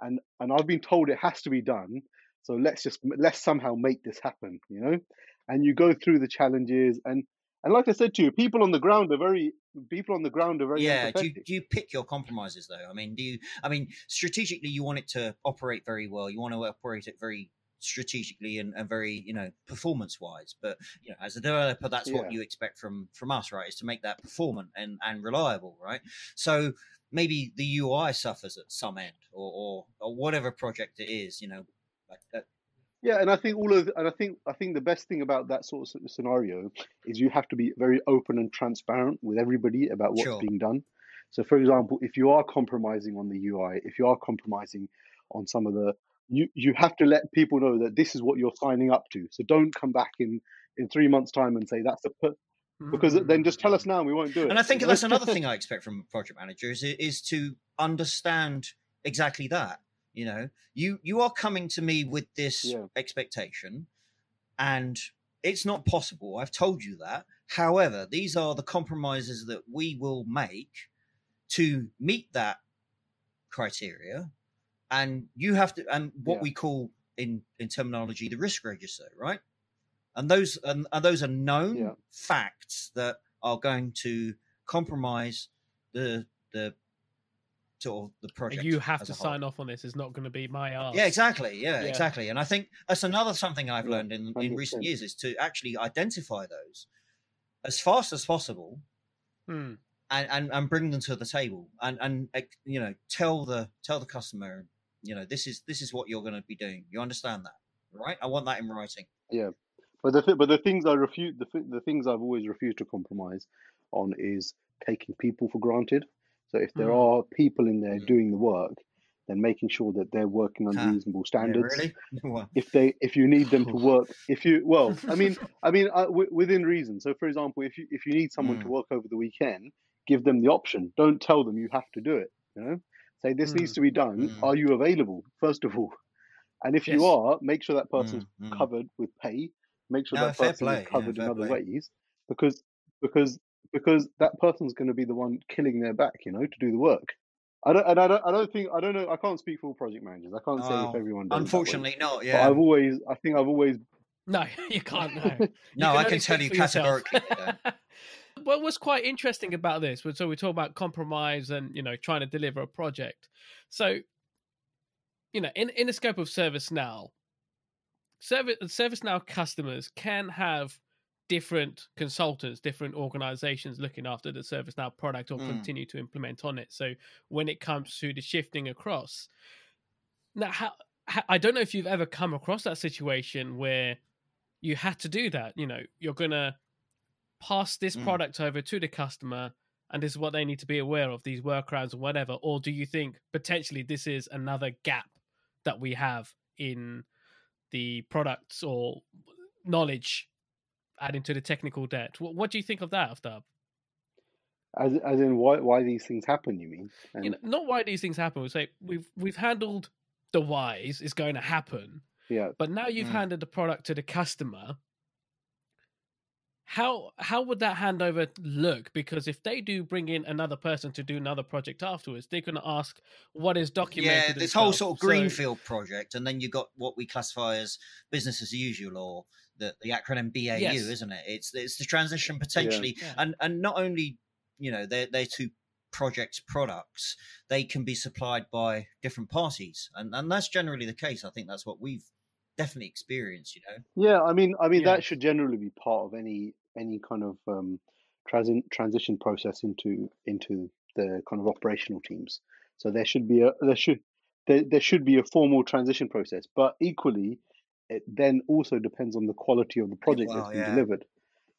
and and I've been told it has to be done, so let's just let's somehow make this happen, you know. And you go through the challenges and. And like I said to you, people on the ground are very people on the ground are very yeah do you, do you pick your compromises though? I mean do you i mean strategically you want it to operate very well. You want to operate it very strategically and, and very you know performance wise but you know as a developer that's Yeah. what you expect from from us right is to make that performant and and reliable right? So maybe the ui suffers at some end or or, or whatever project it is you know like that Yeah, and I think all of, and I think I think the best thing about that sort of scenario is you have to be very open and transparent with everybody about what's Sure. being done. So, for example, if you are compromising on the UI, if you are compromising on some of the, you you have to let people know that this is what you're signing up to. So don't come back in in three months' time and say that's a per-, because mm. then just tell us now and we won't do it. and I think that's another thing I expect from project managers is, is to understand exactly that. You know, you you are coming to me with this Yeah. expectation, and it's not possible. I've told you that. However, these are the compromises that we will make to meet that criteria, and you have to and what Yeah. we call in in terminology the risk register, right? And those and, and those are known Yeah. facts that are going to compromise the the sort of the project. you have to sign off on this. It's not going to be my art. Yeah, exactly. Yeah, Yeah. exactly. And I think that's another something I've learned in, in recent years is to actually identify those as fast as possible Hmm. and, and, and bring them to the table and, and you know tell the tell the customer you know this is this is what you're going to be doing. You understand that, right? I want that in writing. Yeah, but the th- but the things I refuse the th- the things I've always refused to compromise on is taking people for granted. So if there Mm. are people in there Mm. doing the work, then making sure that they're working on Huh. reasonable Yeah, standards. really? If they if you need them to work, if you well, I mean, I mean uh, w- within reason. So for example, if you if you need someone to Mm. work over the weekend, give them the option. Don't tell them you have to do it. You know, say this needs Mm. to be done. Mm. Are you available? First of all, and if you are, make sure that person's mm, mm. covered with pay. Make sure No, that person play, is yeah, covered in other play. ways, because because because that person's going to be the one killing their back, you know, to do the work. I don't, and I don't, I don't think, I don't know, I can't speak for all project managers. I can't say Oh, if everyone does. that way. Unfortunately, not. but Yeah. I've always, I think I've always, No, you can't. No, You No, I can tell you categorically. they don't. what was quite interesting about this was so we talk about compromise and you know trying to deliver a project so you know in in the scope of ServiceNow service ServiceNow customers can have different consultants different organizations looking after the ServiceNow product or Mm. continue to implement on it so when it comes to the shifting across now how, how I don't know if you've ever come across that situation where you had to do that you know you're gonna pass this Mm. product over to the customer and this is what they need to be aware of these workarounds or whatever or do you think potentially this is another gap that we have in the products or knowledge adding to the technical debt what, what do you think of that Aftab? as, as in why, why these things happen, you mean? And you know not why these things happen we say we've we've handled the whys is going to happen yeah, but now you've Mm. handed the product to the customer how how would that handover look because if they do bring in another person to do another project afterwards they're going to ask what is documented Yeah, this whole stuff. sort of So- greenfield project, and then you got what we classify as business as usual, or the, the acronym BAU, Yes. isn't it? It's it's the transition potentially, Yeah. and and not only you know they're they're two projects products, they can be supplied by different parties, and and that's generally the case. I think that's what we've definitely experienced. You know, yeah. I mean, I mean Yeah. that should generally be part of any any kind of um, transi- transition process into into the kind of operational teams. So there should be a there should there, there should be a formal transition process, but equally, it then also depends on the quality of the project that's been yeah. delivered.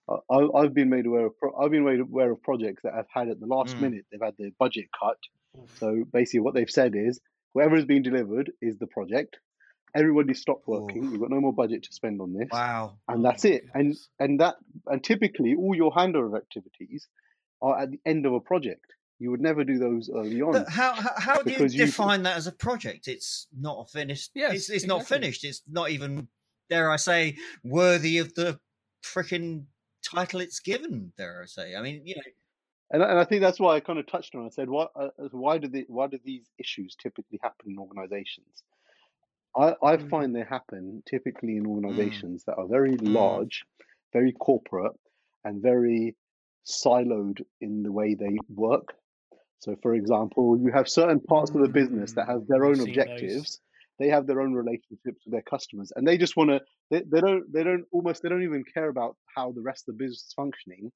I- I, I've been made aware of pro- I've been made aware of projects that have had at the last Mm. minute they've had their budget cut. So basically, what they've said is whatever has been delivered is the project. Everybody stopped working. Oof. We've got no more budget to spend on this, wow, and Oh that's my it. And and that and typically all your handover activities are at the end of a project. You would never do those early on. But how how, how do you Because you- define that as a project? It's not a finished. Yes, it's, it's not finished. It's not even dare I say worthy of the freaking title it's given. Dare I say? I mean, you know, And, I- and I think that's why I kind of touched on. it. I said, why, uh, uh, why do the, why do these issues typically happen in organisations? I, I Mm. find they happen typically in organisations that are very large, very corporate, and very siloed in the way they work. So, for example, you have certain parts of the business that have their Mm, own I've those. objectives. They have their own relationships with their customers, and they just want to. They, they don't. They don't almost. They don't even care about how the rest of the business is functioning.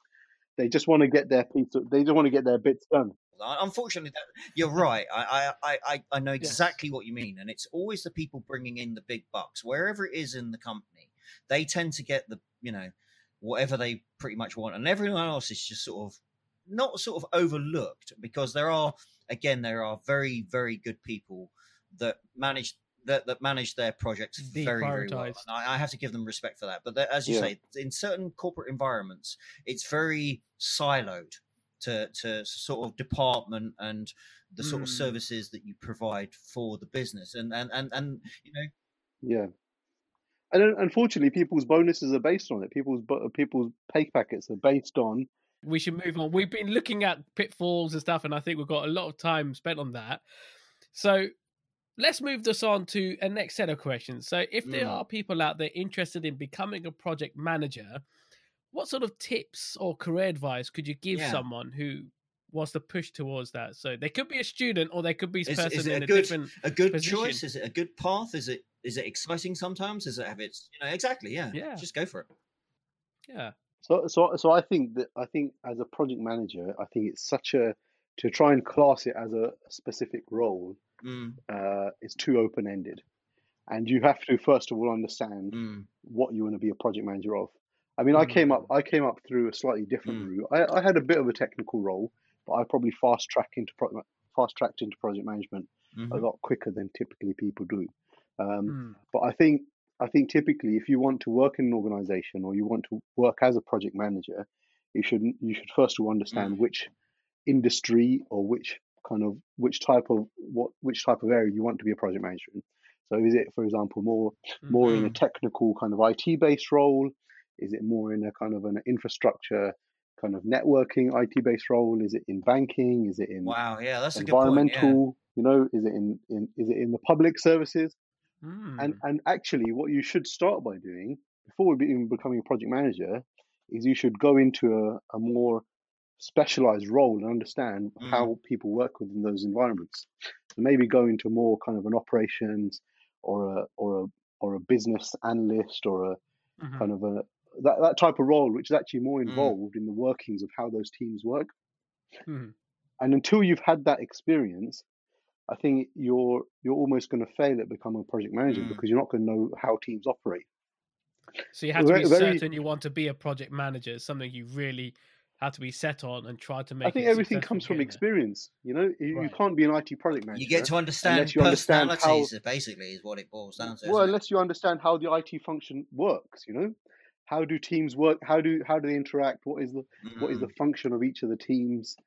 They just want to get their piece. Of, they just want to get their bits done. unfortunately, that, you're right. I, I, I, I- I know exactly what you mean, and it's always the people bringing in the big bucks, wherever it is in the company. They tend to get the, you know, whatever they pretty much want, and everyone else is just sort of not sort of overlooked because there are, again, there are very, very good people that manage. That, that manage their projects very, very well. And I, I have to give them respect for that. But that- as you Yeah. say, in certain corporate environments, it's very siloed to to sort of department and the sort of Mm. services that you provide for the business and and and, and you know Yeah. And unfortunately, people's bonuses are based on it. People's people's pay packets are based on. We should move on. We've been looking at pitfalls and stuff, and I think we've got a lot of time spent on that. So let's move this on to a next set of questions. So if there Mm. are people out there interested in becoming a project manager, what sort of tips or career advice could you give Yeah. someone who wants to push towards that? So they could be a student or they could be a Is- person is it in a a, good- different a good Position. choice is it a good path is it is it exciting sometimes is it have its you know exactly yeah Yeah. just go for it yeah. So so so I think that I think as a project manager, I think it's such a to try and class it as a specific role mm, uh, is too open ended, and you have to first of all understand mm, what you want to be a project manager of. I mean, I came up I came up through a slightly different Mm. route. I, I had a bit of a technical role, but I probably fast track into pro- fast tracked into project management a mhm, lot quicker than typically people do. Um, Mm. but I think I think typically if you want to work in an organization or you want to work as a project manager, you should you should first of all understand which industry or which kind of which type of what which type of area you want to be a project manager in. So is it, for example, more more in a Mhm. technical kind of IT based role? Is it more in a kind of an infrastructure kind of networking IT based role? Is it in banking? Is it in wow yeah that's a good point environmental? You know, is it in, in is it in the public services? Mm. And and actually, what you should start by doing before even becoming a project manager is you should go into a, a more specialized role and understand Mm. how people work within those environments. So maybe go into more kind of an operations or a or a or a business analyst or a Mhm. kind of a that, that type of role which is actually more Mm. involved in the workings of how those teams work. Mhm. And until you've had that experience, I think you're you're almost going to fail at becoming a project manager Mm. because you're not going to know how teams operate. So you have to be Very- very- certain you want to be a project manager, something you really have to be set on and try to make. I think it everything comes from getting there. experience. You know, you, you can't be an IT project manager. you get to understand unless you understand how- personalities basically is what it boils down to well, isn't it? unless you understand how the IT function works. You know, how do teams work? How do how do they interact? What is the what is the Mm, function of each of the teams?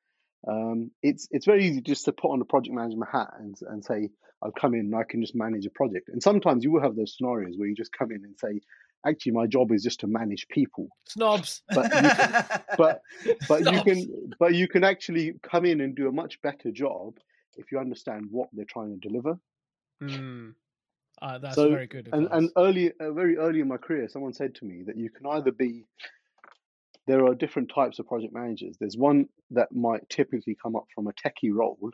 Um, it's it's very easy just to put on a project management hat and and say I'll come in and I can just manage a project. And sometimes you will have those scenarios where you just come in and say, actually, my job is just to manage people. Snobs. But you but but you can but you can actually come in and do a much better job if you understand what they're trying to deliver. Mm. Uh, that's So, very good. And and early uh, very early in my career, someone said to me that you can either be there are different types of project managers. There's one that might typically come up from a techie role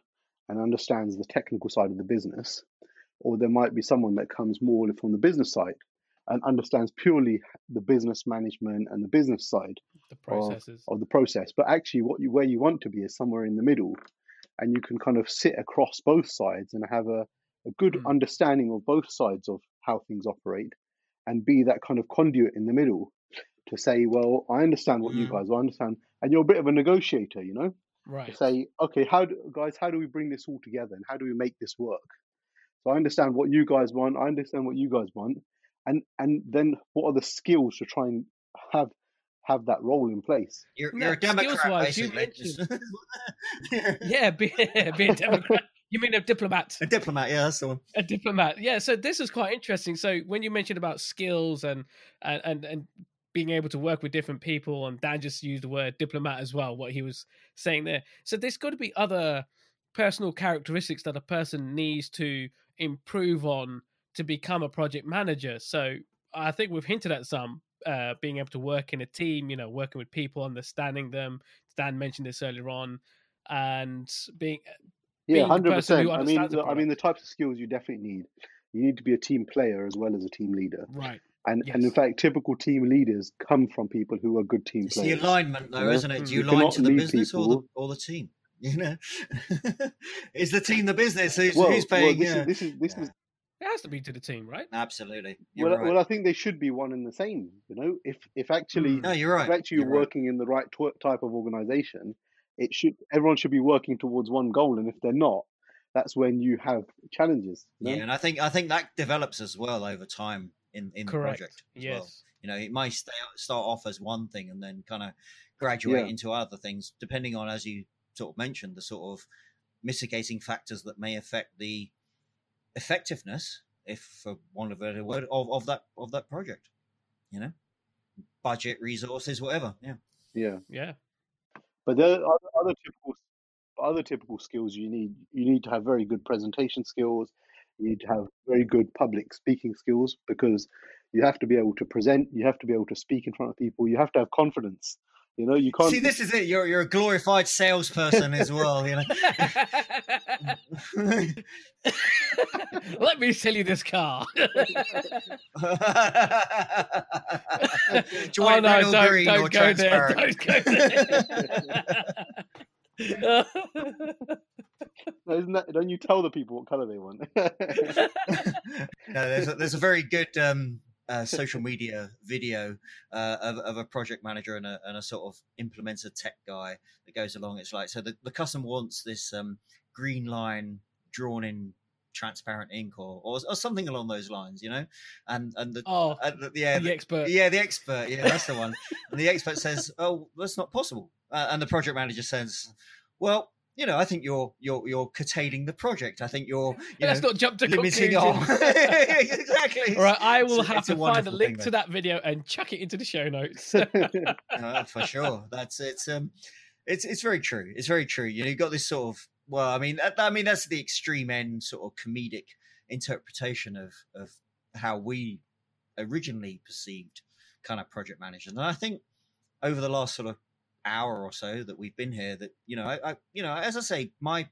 and understands the technical side of the business, or there might be someone that comes more from the business side and understands purely the business management and the business side the processes. of the process. But actually, what you where you want to be is somewhere in the middle, and you can kind of sit across both sides and have a, a good Mm. understanding of both sides of how things operate, and be that kind of conduit in the middle to say, well, I understand what you Mm. guys I understand, and you're a bit of a negotiator, you know, to right. say, okay, how do, guys, how do we bring this all together, and how do we make this work? So I understand what you guys want. I understand what you guys want, and and then what are the skills to try and have have that role in place. You're, you're a Democrat, skills-wise, you basically. Yeah, be, be a Democrat. You mean a diplomat? a diplomat, yeah, that's the one. A diplomat. Yeah. So this is quite interesting. So when you mentioned about skills and and and, and being able to work with different people, and Dan just used the word diplomat as well. What he was saying there. So there's got to be other personal characteristics that a person needs to improve on to become a project manager. So I think we've hinted at some uh, being able to work in a team, you know, working with people, understanding them. Dan mentioned this earlier on, and being Yeah, Being the hundred percent. I mean, the- I mean, the types of skills you definitely need. You need to be a team player as well as a team leader, right. And and in fact, typical team leaders come from people who are good team players. It's the alignment, though, you know? isn't it? Do you, You lie to the lead business or the or the team? You know, is the team the business? Who's, Well, who's well, paying? this yeah. is this is this Yeah. is It has to be to the team, right? Absolutely. You're well, right. well, I think they should be one and the same. You know, if if actually Mm. no, you're right. if actually you're You're right. working in the right tw- type of organization, it should everyone should be working towards one goal, and if they're not, that's when you have challenges. You know? Yeah, and I think I think that develops as well over time in in the project as yes. well. You know, it might stay, start off as one thing and then kind of graduate Yeah. into other things, depending on, as you sort of mentioned, the sort of mitigating factors that may affect the effectiveness, if for want of a better word, of, of that of that project. You know, budget, resources, whatever. Yeah. yeah. Yeah. But there are other, other typical other typical skills you need. You need to have very good presentation skills. You need to have very good public speaking skills because you have to be able to present. You have to be able to speak in front of people. You have to have confidence. You know, you can't. See, this is it. You're you're a glorified salesperson as well. You know. Let me sell you this car. Do you oh want it no, don't, green don't or go there. Don't go there. No, Isn't that, don't you tell the people what color they want? no, there's a, there's a very good um, uh, social media video uh, of, of a project manager and a, and a sort of implementer tech guy that goes along. It's like so the, the customer wants this um, green line drawn in transparent ink or, or or something along those lines, you know, and and the, oh, uh, the yeah the expert. yeah the expert yeah that's the one and the expert says oh that's not possible uh, and the project manager says well you know i think you're you're you're curtailing the project. I think you're you Let's know not jump to limiting conclusions. exactly. All right, I will It's have it's to find a link thing, to that video and chuck it into the show notes. Uh, for sure. That's it's um it's it's very true. It's very true. You know you've got this sort of well i mean that, i mean that's the extreme end sort of comedic interpretation of of how we originally perceived kind of project managers. And i think over the last sort of hour or so that we've been here that you know I, I you know as i say my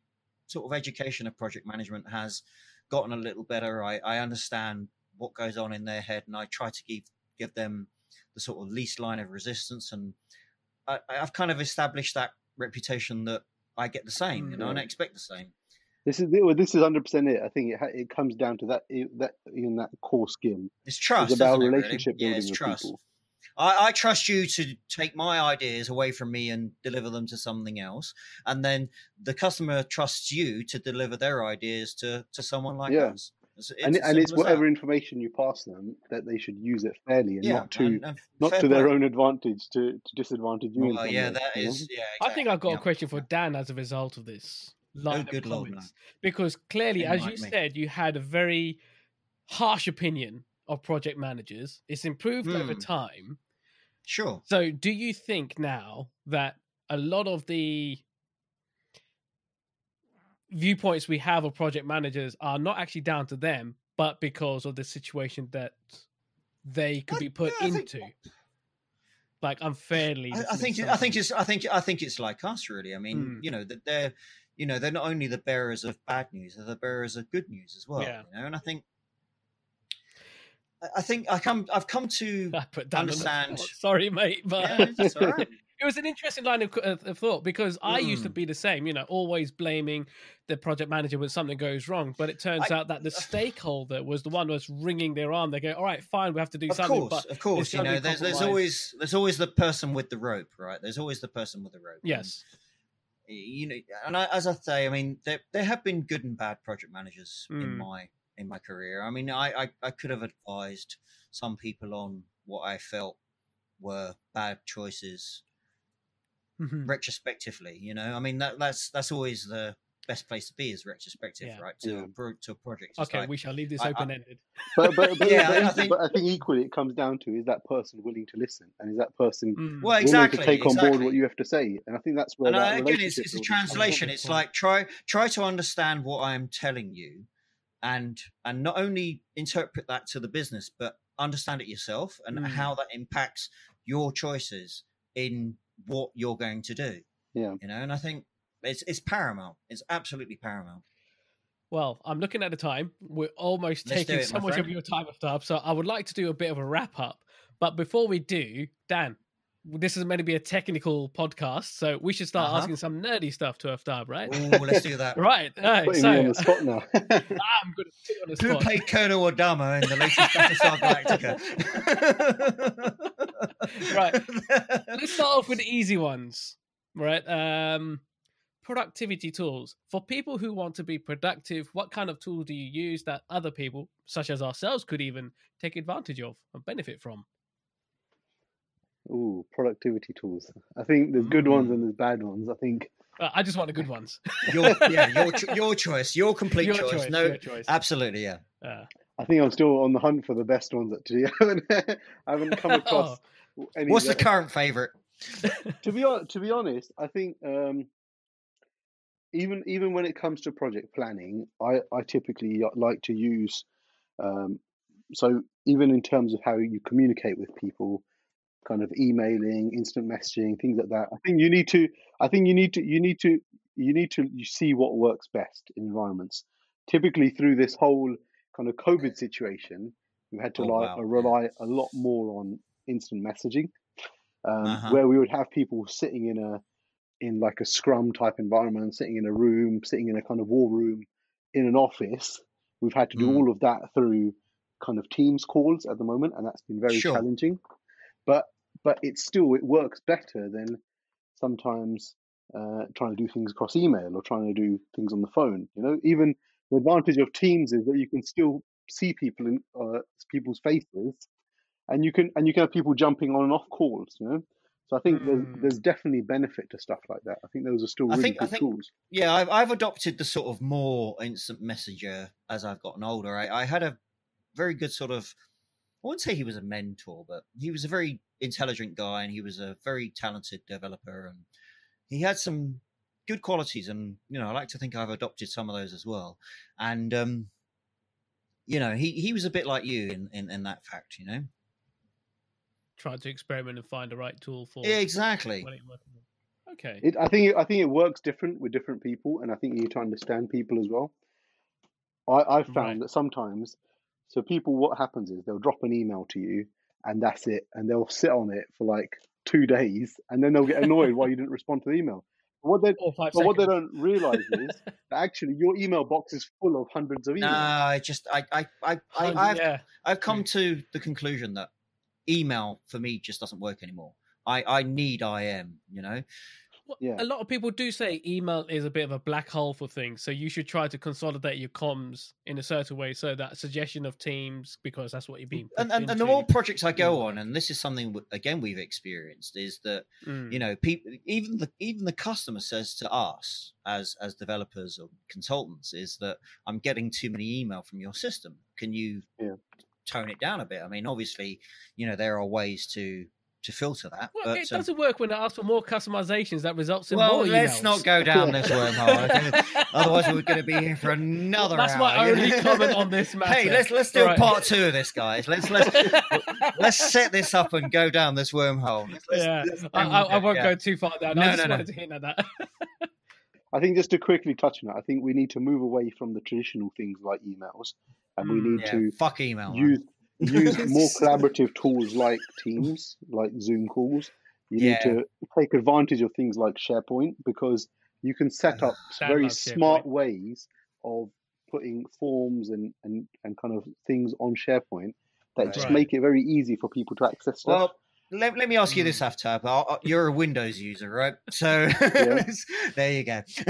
sort of education of project management has gotten a little better i i understand what goes on in their head and i try to give give them the sort of least line of resistance and I, i've kind of established that reputation that i get the same you know and i Mm. expect the same this is well, this is hundred percent it. I think it ha- it comes down to that that in that core skill. it's trust It's about it, really? relationship yeah building it's with trust people. I, I trust you to take my ideas away from me and deliver them to something else, and then the customer trusts you to deliver their ideas to, to someone like Yeah. us. It's, and and it's simple as that. whatever information you pass them that they should use it fairly and yeah, not to and- and not to their play. own advantage to, to disadvantage you. in Well, some yeah, way, that you know? is. Yeah, I think I've got exactly, a question for Dan as a result of this line of good Lord, no. comments. Because clearly, as you me. said, you had a very harsh opinion of project managers. It's improved over Hmm. time. Sure. So, do you think now that a lot of the viewpoints we have of project managers are not actually down to them, but because of the situation that they could I- be put yeah, I think- into? Like unfairly. I, I think it- I think it's I think I think it's like us really. I mean, Mm. you know that they're you know they're not only the bearers of bad news, they're the bearers of good news as well. Yeah. You know, and I think I- think I come I've come to I put Dan on the understand- Sorry, mate, but yeah, right. it was an interesting line of, of, thought because I used to Mm. be the same, you know, always blaming the project manager when something goes wrong. But it turns I- out that the stakeholder was the one who was wringing their arm. They go, "All right, fine, we have to do Of something." course, but of course, you know, there's there's always there's always the person with the rope, right? There's always the person with the rope. and, yes, you know, and I, as I say, I mean, there there have been good and bad project managers Mm. in my in my career. I mean, I, I I could have advised some people on what I felt were bad choices Mhm. retrospectively. You know, I mean that that's that's always the best place to be is retrospective, Yeah. right? To Yeah. a pro- to a project. It's Okay, like- we shall leave this I- I- open ended. But but, but, Yeah, but, I I think- but I think equally it comes down to is that person willing to listen and is that person Mm. well, willing exactly. to take on board what you have to say? And I think that's where and that I, again, it's, it's a translation. It's like try try to understand what I'm telling you, and and not only interpret that to the business, but understand it yourself and Mm. how that impacts your choices in what you're going to do. Yeah. you know, and I think it's it's paramount. It's absolutely paramount. Well, I'm looking at the time. We're almost Let's taking it, so my much of your time up, so I would like to do a bit of a wrap up. But before we do, Dan, this is meant to be a technical podcast, so we should start Uh-huh. asking some nerdy stuff to Aftab, right? Oh, let's do that. Right. right, Putting so me on the spot now. I'm going to put you on the Who spot. played Colonel Adama in the latest Battlestar Galactica? Right. Let's start off with the easy ones, right? Um, productivity tools for people who want to be productive. What kind of tools do you use that other people, such as ourselves, could even take advantage of and benefit from? Ooh, productivity tools. I think there's good ones Mm. and there's bad ones. I think Uh, I just want the good ones. your, yeah, your cho- your choice, your complete Your choice. choice. No, your choice. absolutely, yeah. Uh, I think I'm still on the hunt for the best ones. Actually, I haven't, I haven't come across any. What's the current favorite? to be hon- to be honest, I think um, even even when it comes to project planning, I I typically like to use um, so even in terms of how you communicate with people, kind of emailing, instant messaging, things like that. I think you need to. I think you need to. You need to. You need to see what works best in environments. Typically, through this whole kind of COVID situation, we've had to Oh, li- wow, rely a lot more on instant messaging um, Uh-huh. where we would have people sitting in a in like a scrum type environment, sitting in a room, sitting in a kind of war room in an office. We've had to do Mm. all of that through kind of Teams calls at the moment, and that's been very Sure. challenging. But but it's still it works better than sometimes uh, trying to do things across email or trying to do things on the phone. You know, even the advantage of Teams is that you can still see people in uh, people's faces, and you can and you can have people jumping on and off calls. You know, so I think there's Mm. there's definitely benefit to stuff like that. I think those are still I really think- I good think- tools. Yeah, I've, I've adopted the sort of more instant messenger as I've gotten older. I, I had a very good sort of, I wouldn't say he was a mentor, but he was a very intelligent guy and he was a very talented developer and he had some good qualities. And, you know, I like to think I've adopted some of those as well. And, um, you know, he, he was a bit like you in, in, in that fact, you know? try to experiment and find the right tool for Yeah, exactly. what it works. Okay. It, I think I think it works different with different people, and I think you need to understand people as well. I, I've found Right. that sometimes, so people, what happens is they'll drop an email to you, and that's it, and they'll sit on it for like two days, and then they'll get annoyed why you didn't respond to the email. What they Or five but what they don't realize is that actually your email box is full of hundreds of No, emails. I just I I I, I I've, yeah. I've come hmm. to the conclusion that email for me just doesn't work anymore. I, I need IM, you know. Well, Yeah. A lot of people do say email is a bit of a black hole for things, so you should try to consolidate your comms in a certain way. So that suggestion of Teams, because that's what you're being. And, and, and the more projects I go on, and this is something again we've experienced, is that Mm. you know people even the even the customer says to us as as developers or consultants is that I'm getting too many email from your system. Can you Yeah. tone it down a bit? I mean, obviously, you know there are ways to to filter that, Well, but it um, doesn't work when I ask for more customizations. That results in well, more let's emails. not go down this wormhole. okay? Otherwise, we're going to be here for another. That's hour, my only comment on this matter. Hey, let's let's do Right. a part two of this, guys. Let's let's let's set this up and go down this wormhole. Let's- let's- yeah, let's I, I, I won't yeah. go too far down. No, I just no, no. wanted to hint at that. I think just to quickly touch on that, I think we need to move away from the traditional things like emails, and we Mm, need Yeah, to fuck email. man. Use use more collaborative tools like Teams, like Zoom calls. You Yeah. need to take advantage of things like SharePoint because you can set up Dan very smart ways of putting forms and, and, and kind of things on SharePoint that just Right. make it very easy for people to access stuff. Well, let, let me ask you this, Aftab. Uh, uh, You're a Windows user, right? So there you go.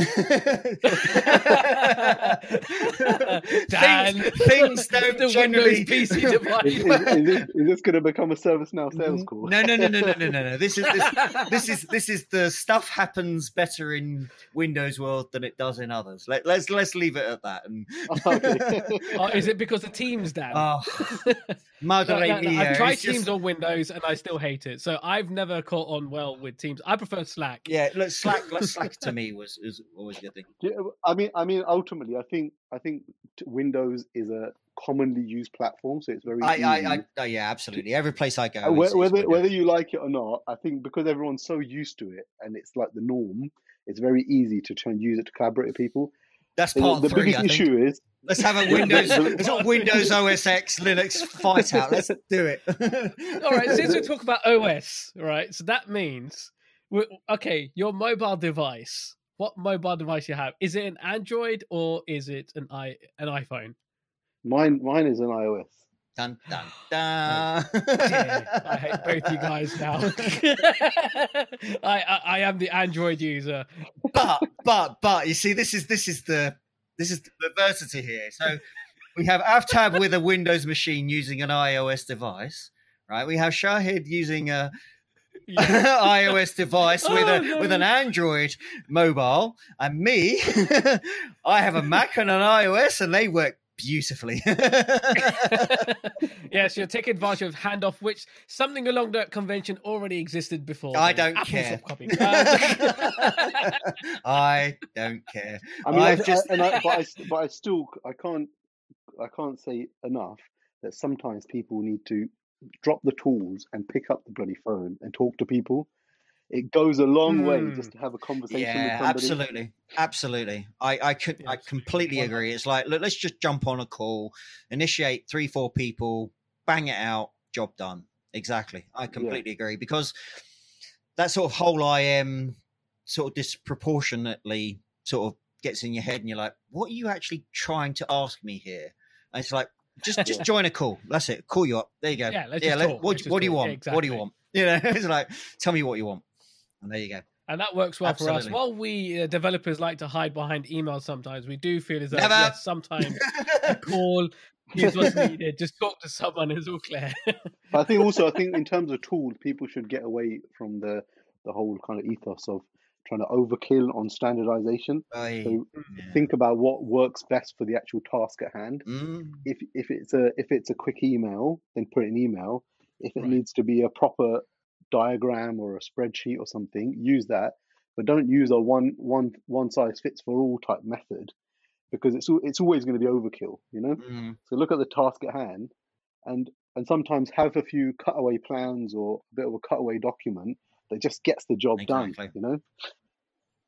Dan, things, things don't the generally. Windows PC Is, device. is, is this, this going to become a service now sales call? No, no, no, no, no, no, no, no. This is this, this is this is the stuff happens better in Windows world than it does in others. Let, let's let's leave it at that. And Okay. oh, is it because of Teams, Dan? oh, No, Madre no, no, mia, I've tried it's just- Teams on Windows and I still hate it. So I've never caught on well with Teams. I prefer Slack. Yeah, look, Slack. Like, Slack to me was is always the thing. Yeah, I mean, I mean, ultimately, I think I think Windows is a commonly used platform, so it's very I, easy. I, I, oh, yeah, absolutely. Every place I go, Uh, it's- whether whether you like it or not, I think because everyone's so used to it and it's like the norm, it's very easy to try and use it to collaborate with people. That's The, part the three. biggest I think. issue is Let's have a Windows. the- Let's have Windows OS X Linux fight out. Let's do it. All right, since we talk about OS, right? So that means, we- okay, your mobile device. What mobile device you have? Is it an Android or is it an i an iPhone? mine. Mine is an iOS. Dun dun dun. I hate both you guys now. I, I I am the Android user. but but but you see, this is this is the this is the perversity here. So we have Aftab with a Windows machine using an iOS device, right? We have Shahid using a Yeah. iOS device with a Oh, no. with an Android mobile, and me, I have a Mac and an iOS, and they work beautifully. yes, you're taking advantage of handoff, which something along that convention already existed before. I don't Apple care. stop copying. Um, I don't care. I mean, I, I've just- I, and I, but I, but I still, I can't, I can't say enough that sometimes people need to drop the tools and pick up the bloody phone and talk to people. It goes a long way Hmm. just to have a conversation Yeah, with somebody. absolutely, absolutely. I I could I completely agree. It's like look, let's just jump on a call, initiate three four people, bang it out, job done. Exactly, I completely agree because that sort of whole IM sort of disproportionately sort of gets in your head, and you're like, what are you actually trying to ask me here? And it's like. Just, just Yeah. join a call. That's it. Call you up. There you go. Yeah, let's just let- talk. what, Let's just what do you want? Yeah, What do you want? You know, it's like, tell me what you want, and there you go. And that works well for us. While we uh, developers like to hide behind emails sometimes, we do feel as though Never. yes, sometimes a call is what's needed. Just talk to someone is all clear. But I think also, I think in terms of tools, people should get away from the the whole kind of ethos of trying to overkill on standardization. Aye. So Yeah. think about what works best for the actual task at hand. Mm. If if it's a if it's a quick email, then put it in email. If it Right. needs to be a proper diagram or a spreadsheet or something, use that. But don't use a one one one size fits for all type method because it's it's always going to be overkill, you know. Mm. So look at the task at hand, and and sometimes have a few cutaway plans or a bit of a cutaway document that just gets the job Exactly. done. You know,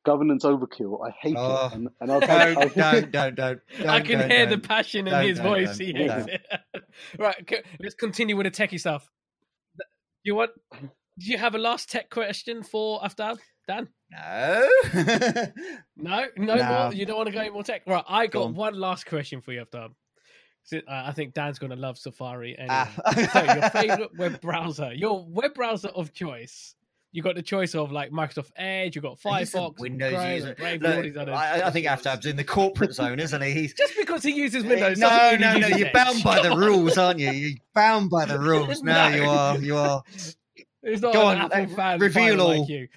governance overkill. I hate Oh, it, and, and I've, Don't, I've, I've don't, don't, don't, don't. I can don't, hear the don't. passion in Don't, his don't, voice. don't, He hates it. right, let's continue with the techie stuff. You want? Do you have a last tech question for Aftab? Dan? No. No, no, No. more. You don't want to go any more tech, right? I Go got on. one last question for you, Aftab. Uh, I think Dan's going to love Safari. Anyway. Ah. so, your favorite web browser, your web browser of choice. You got the choice of like Microsoft Edge. You got Firefox, Windows Brave, user. Brave, Look, I, I think Aftab's in the corporate zone, isn't he? He's Just because he uses Windows, no, no, no. You're Edge. bound by the rules, aren't you? You're bound by the rules. No, No. you are. You are. It's not Go an on, Apple uh, fan reveal all. like you.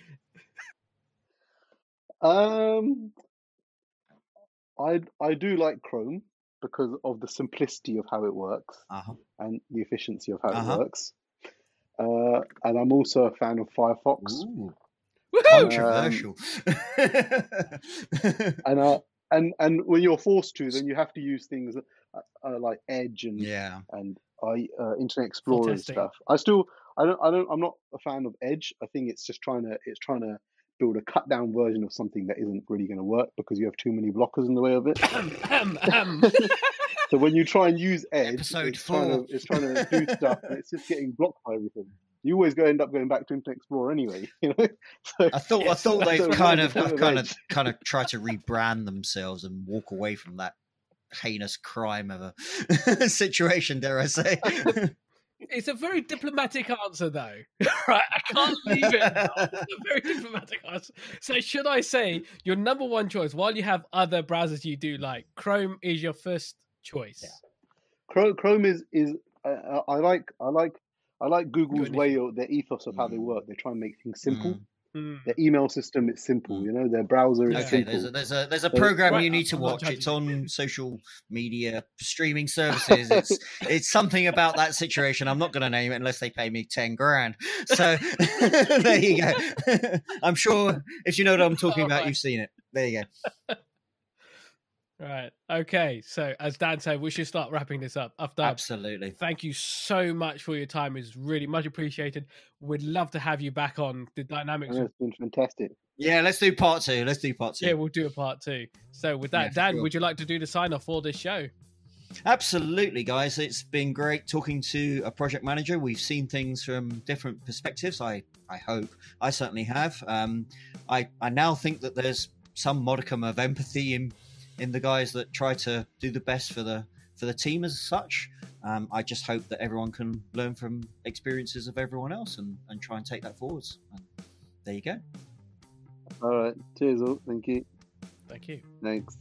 Um, I I do like Chrome because of the simplicity of how it works Uh-huh. and the efficiency of how Uh-huh. it works. Uh, and I'm also a fan of Firefox. Ooh, Woohoo! controversial. And uh, and and when you're forced to, then you have to use things uh, uh, like Edge and yeah. and I uh, Internet Explorer and stuff. I still I don't I don't I'm not a fan of Edge. I think it's just trying to it's trying to build a cut down version of something that isn't really going to work because you have too many blockers in the way of it. So when you try and use Edge, Episode it's trying to it's trying to do stuff and it's just getting blocked by everything. You always go end up going back to Internet Explorer anyway, you know. So I thought I thought they've kind of is the point have of kind of kind of tried to rebrand themselves and walk away from that heinous crime of a situation, dare I say. It's a very diplomatic answer, though. right? I can't leave it. It's a very diplomatic answer. So, should I say your number one choice, while you have other browsers you do like, Chrome is your first choice? Yeah. Chrome, Chrome is is I, I I like I like I like Google's Good. way or their ethos of how they Mm. work. They try and make things simple. Mm. Mm. Their email system is simple. Mm. You know, their browser is Okay, simple. there's a, there's a there's a So- program Right, you need to I'm watch. It's on social media streaming services. It's it's something about that situation. I'm not going to name it unless they pay me ten grand. So there you go. I'm sure if you know what I'm talking about, Alright. you've seen it. There you go. Right. Okay. So, as Dan said, we should start wrapping this up. Aftab Absolutely. thank you so much for your time. It's really much appreciated. We'd love to have you back on the dynamics. And it's been fantastic. Yeah, let's do part two. Let's do part two. Yeah, we'll do a part two. So, with that, Yeah, Dan, sure. would you like to do the sign off for this show? Absolutely, guys. It's been great talking to a project manager. We've seen things from different perspectives. I, I hope. I certainly have. Um, I, I now think that there's some modicum of empathy in in the guys that try to do the best for the for the team as such. Um, I just hope that everyone can learn from experiences of everyone else and, and try and take that forwards. And there you go. All right. Cheers, all. Thank you. Thank you. Thanks.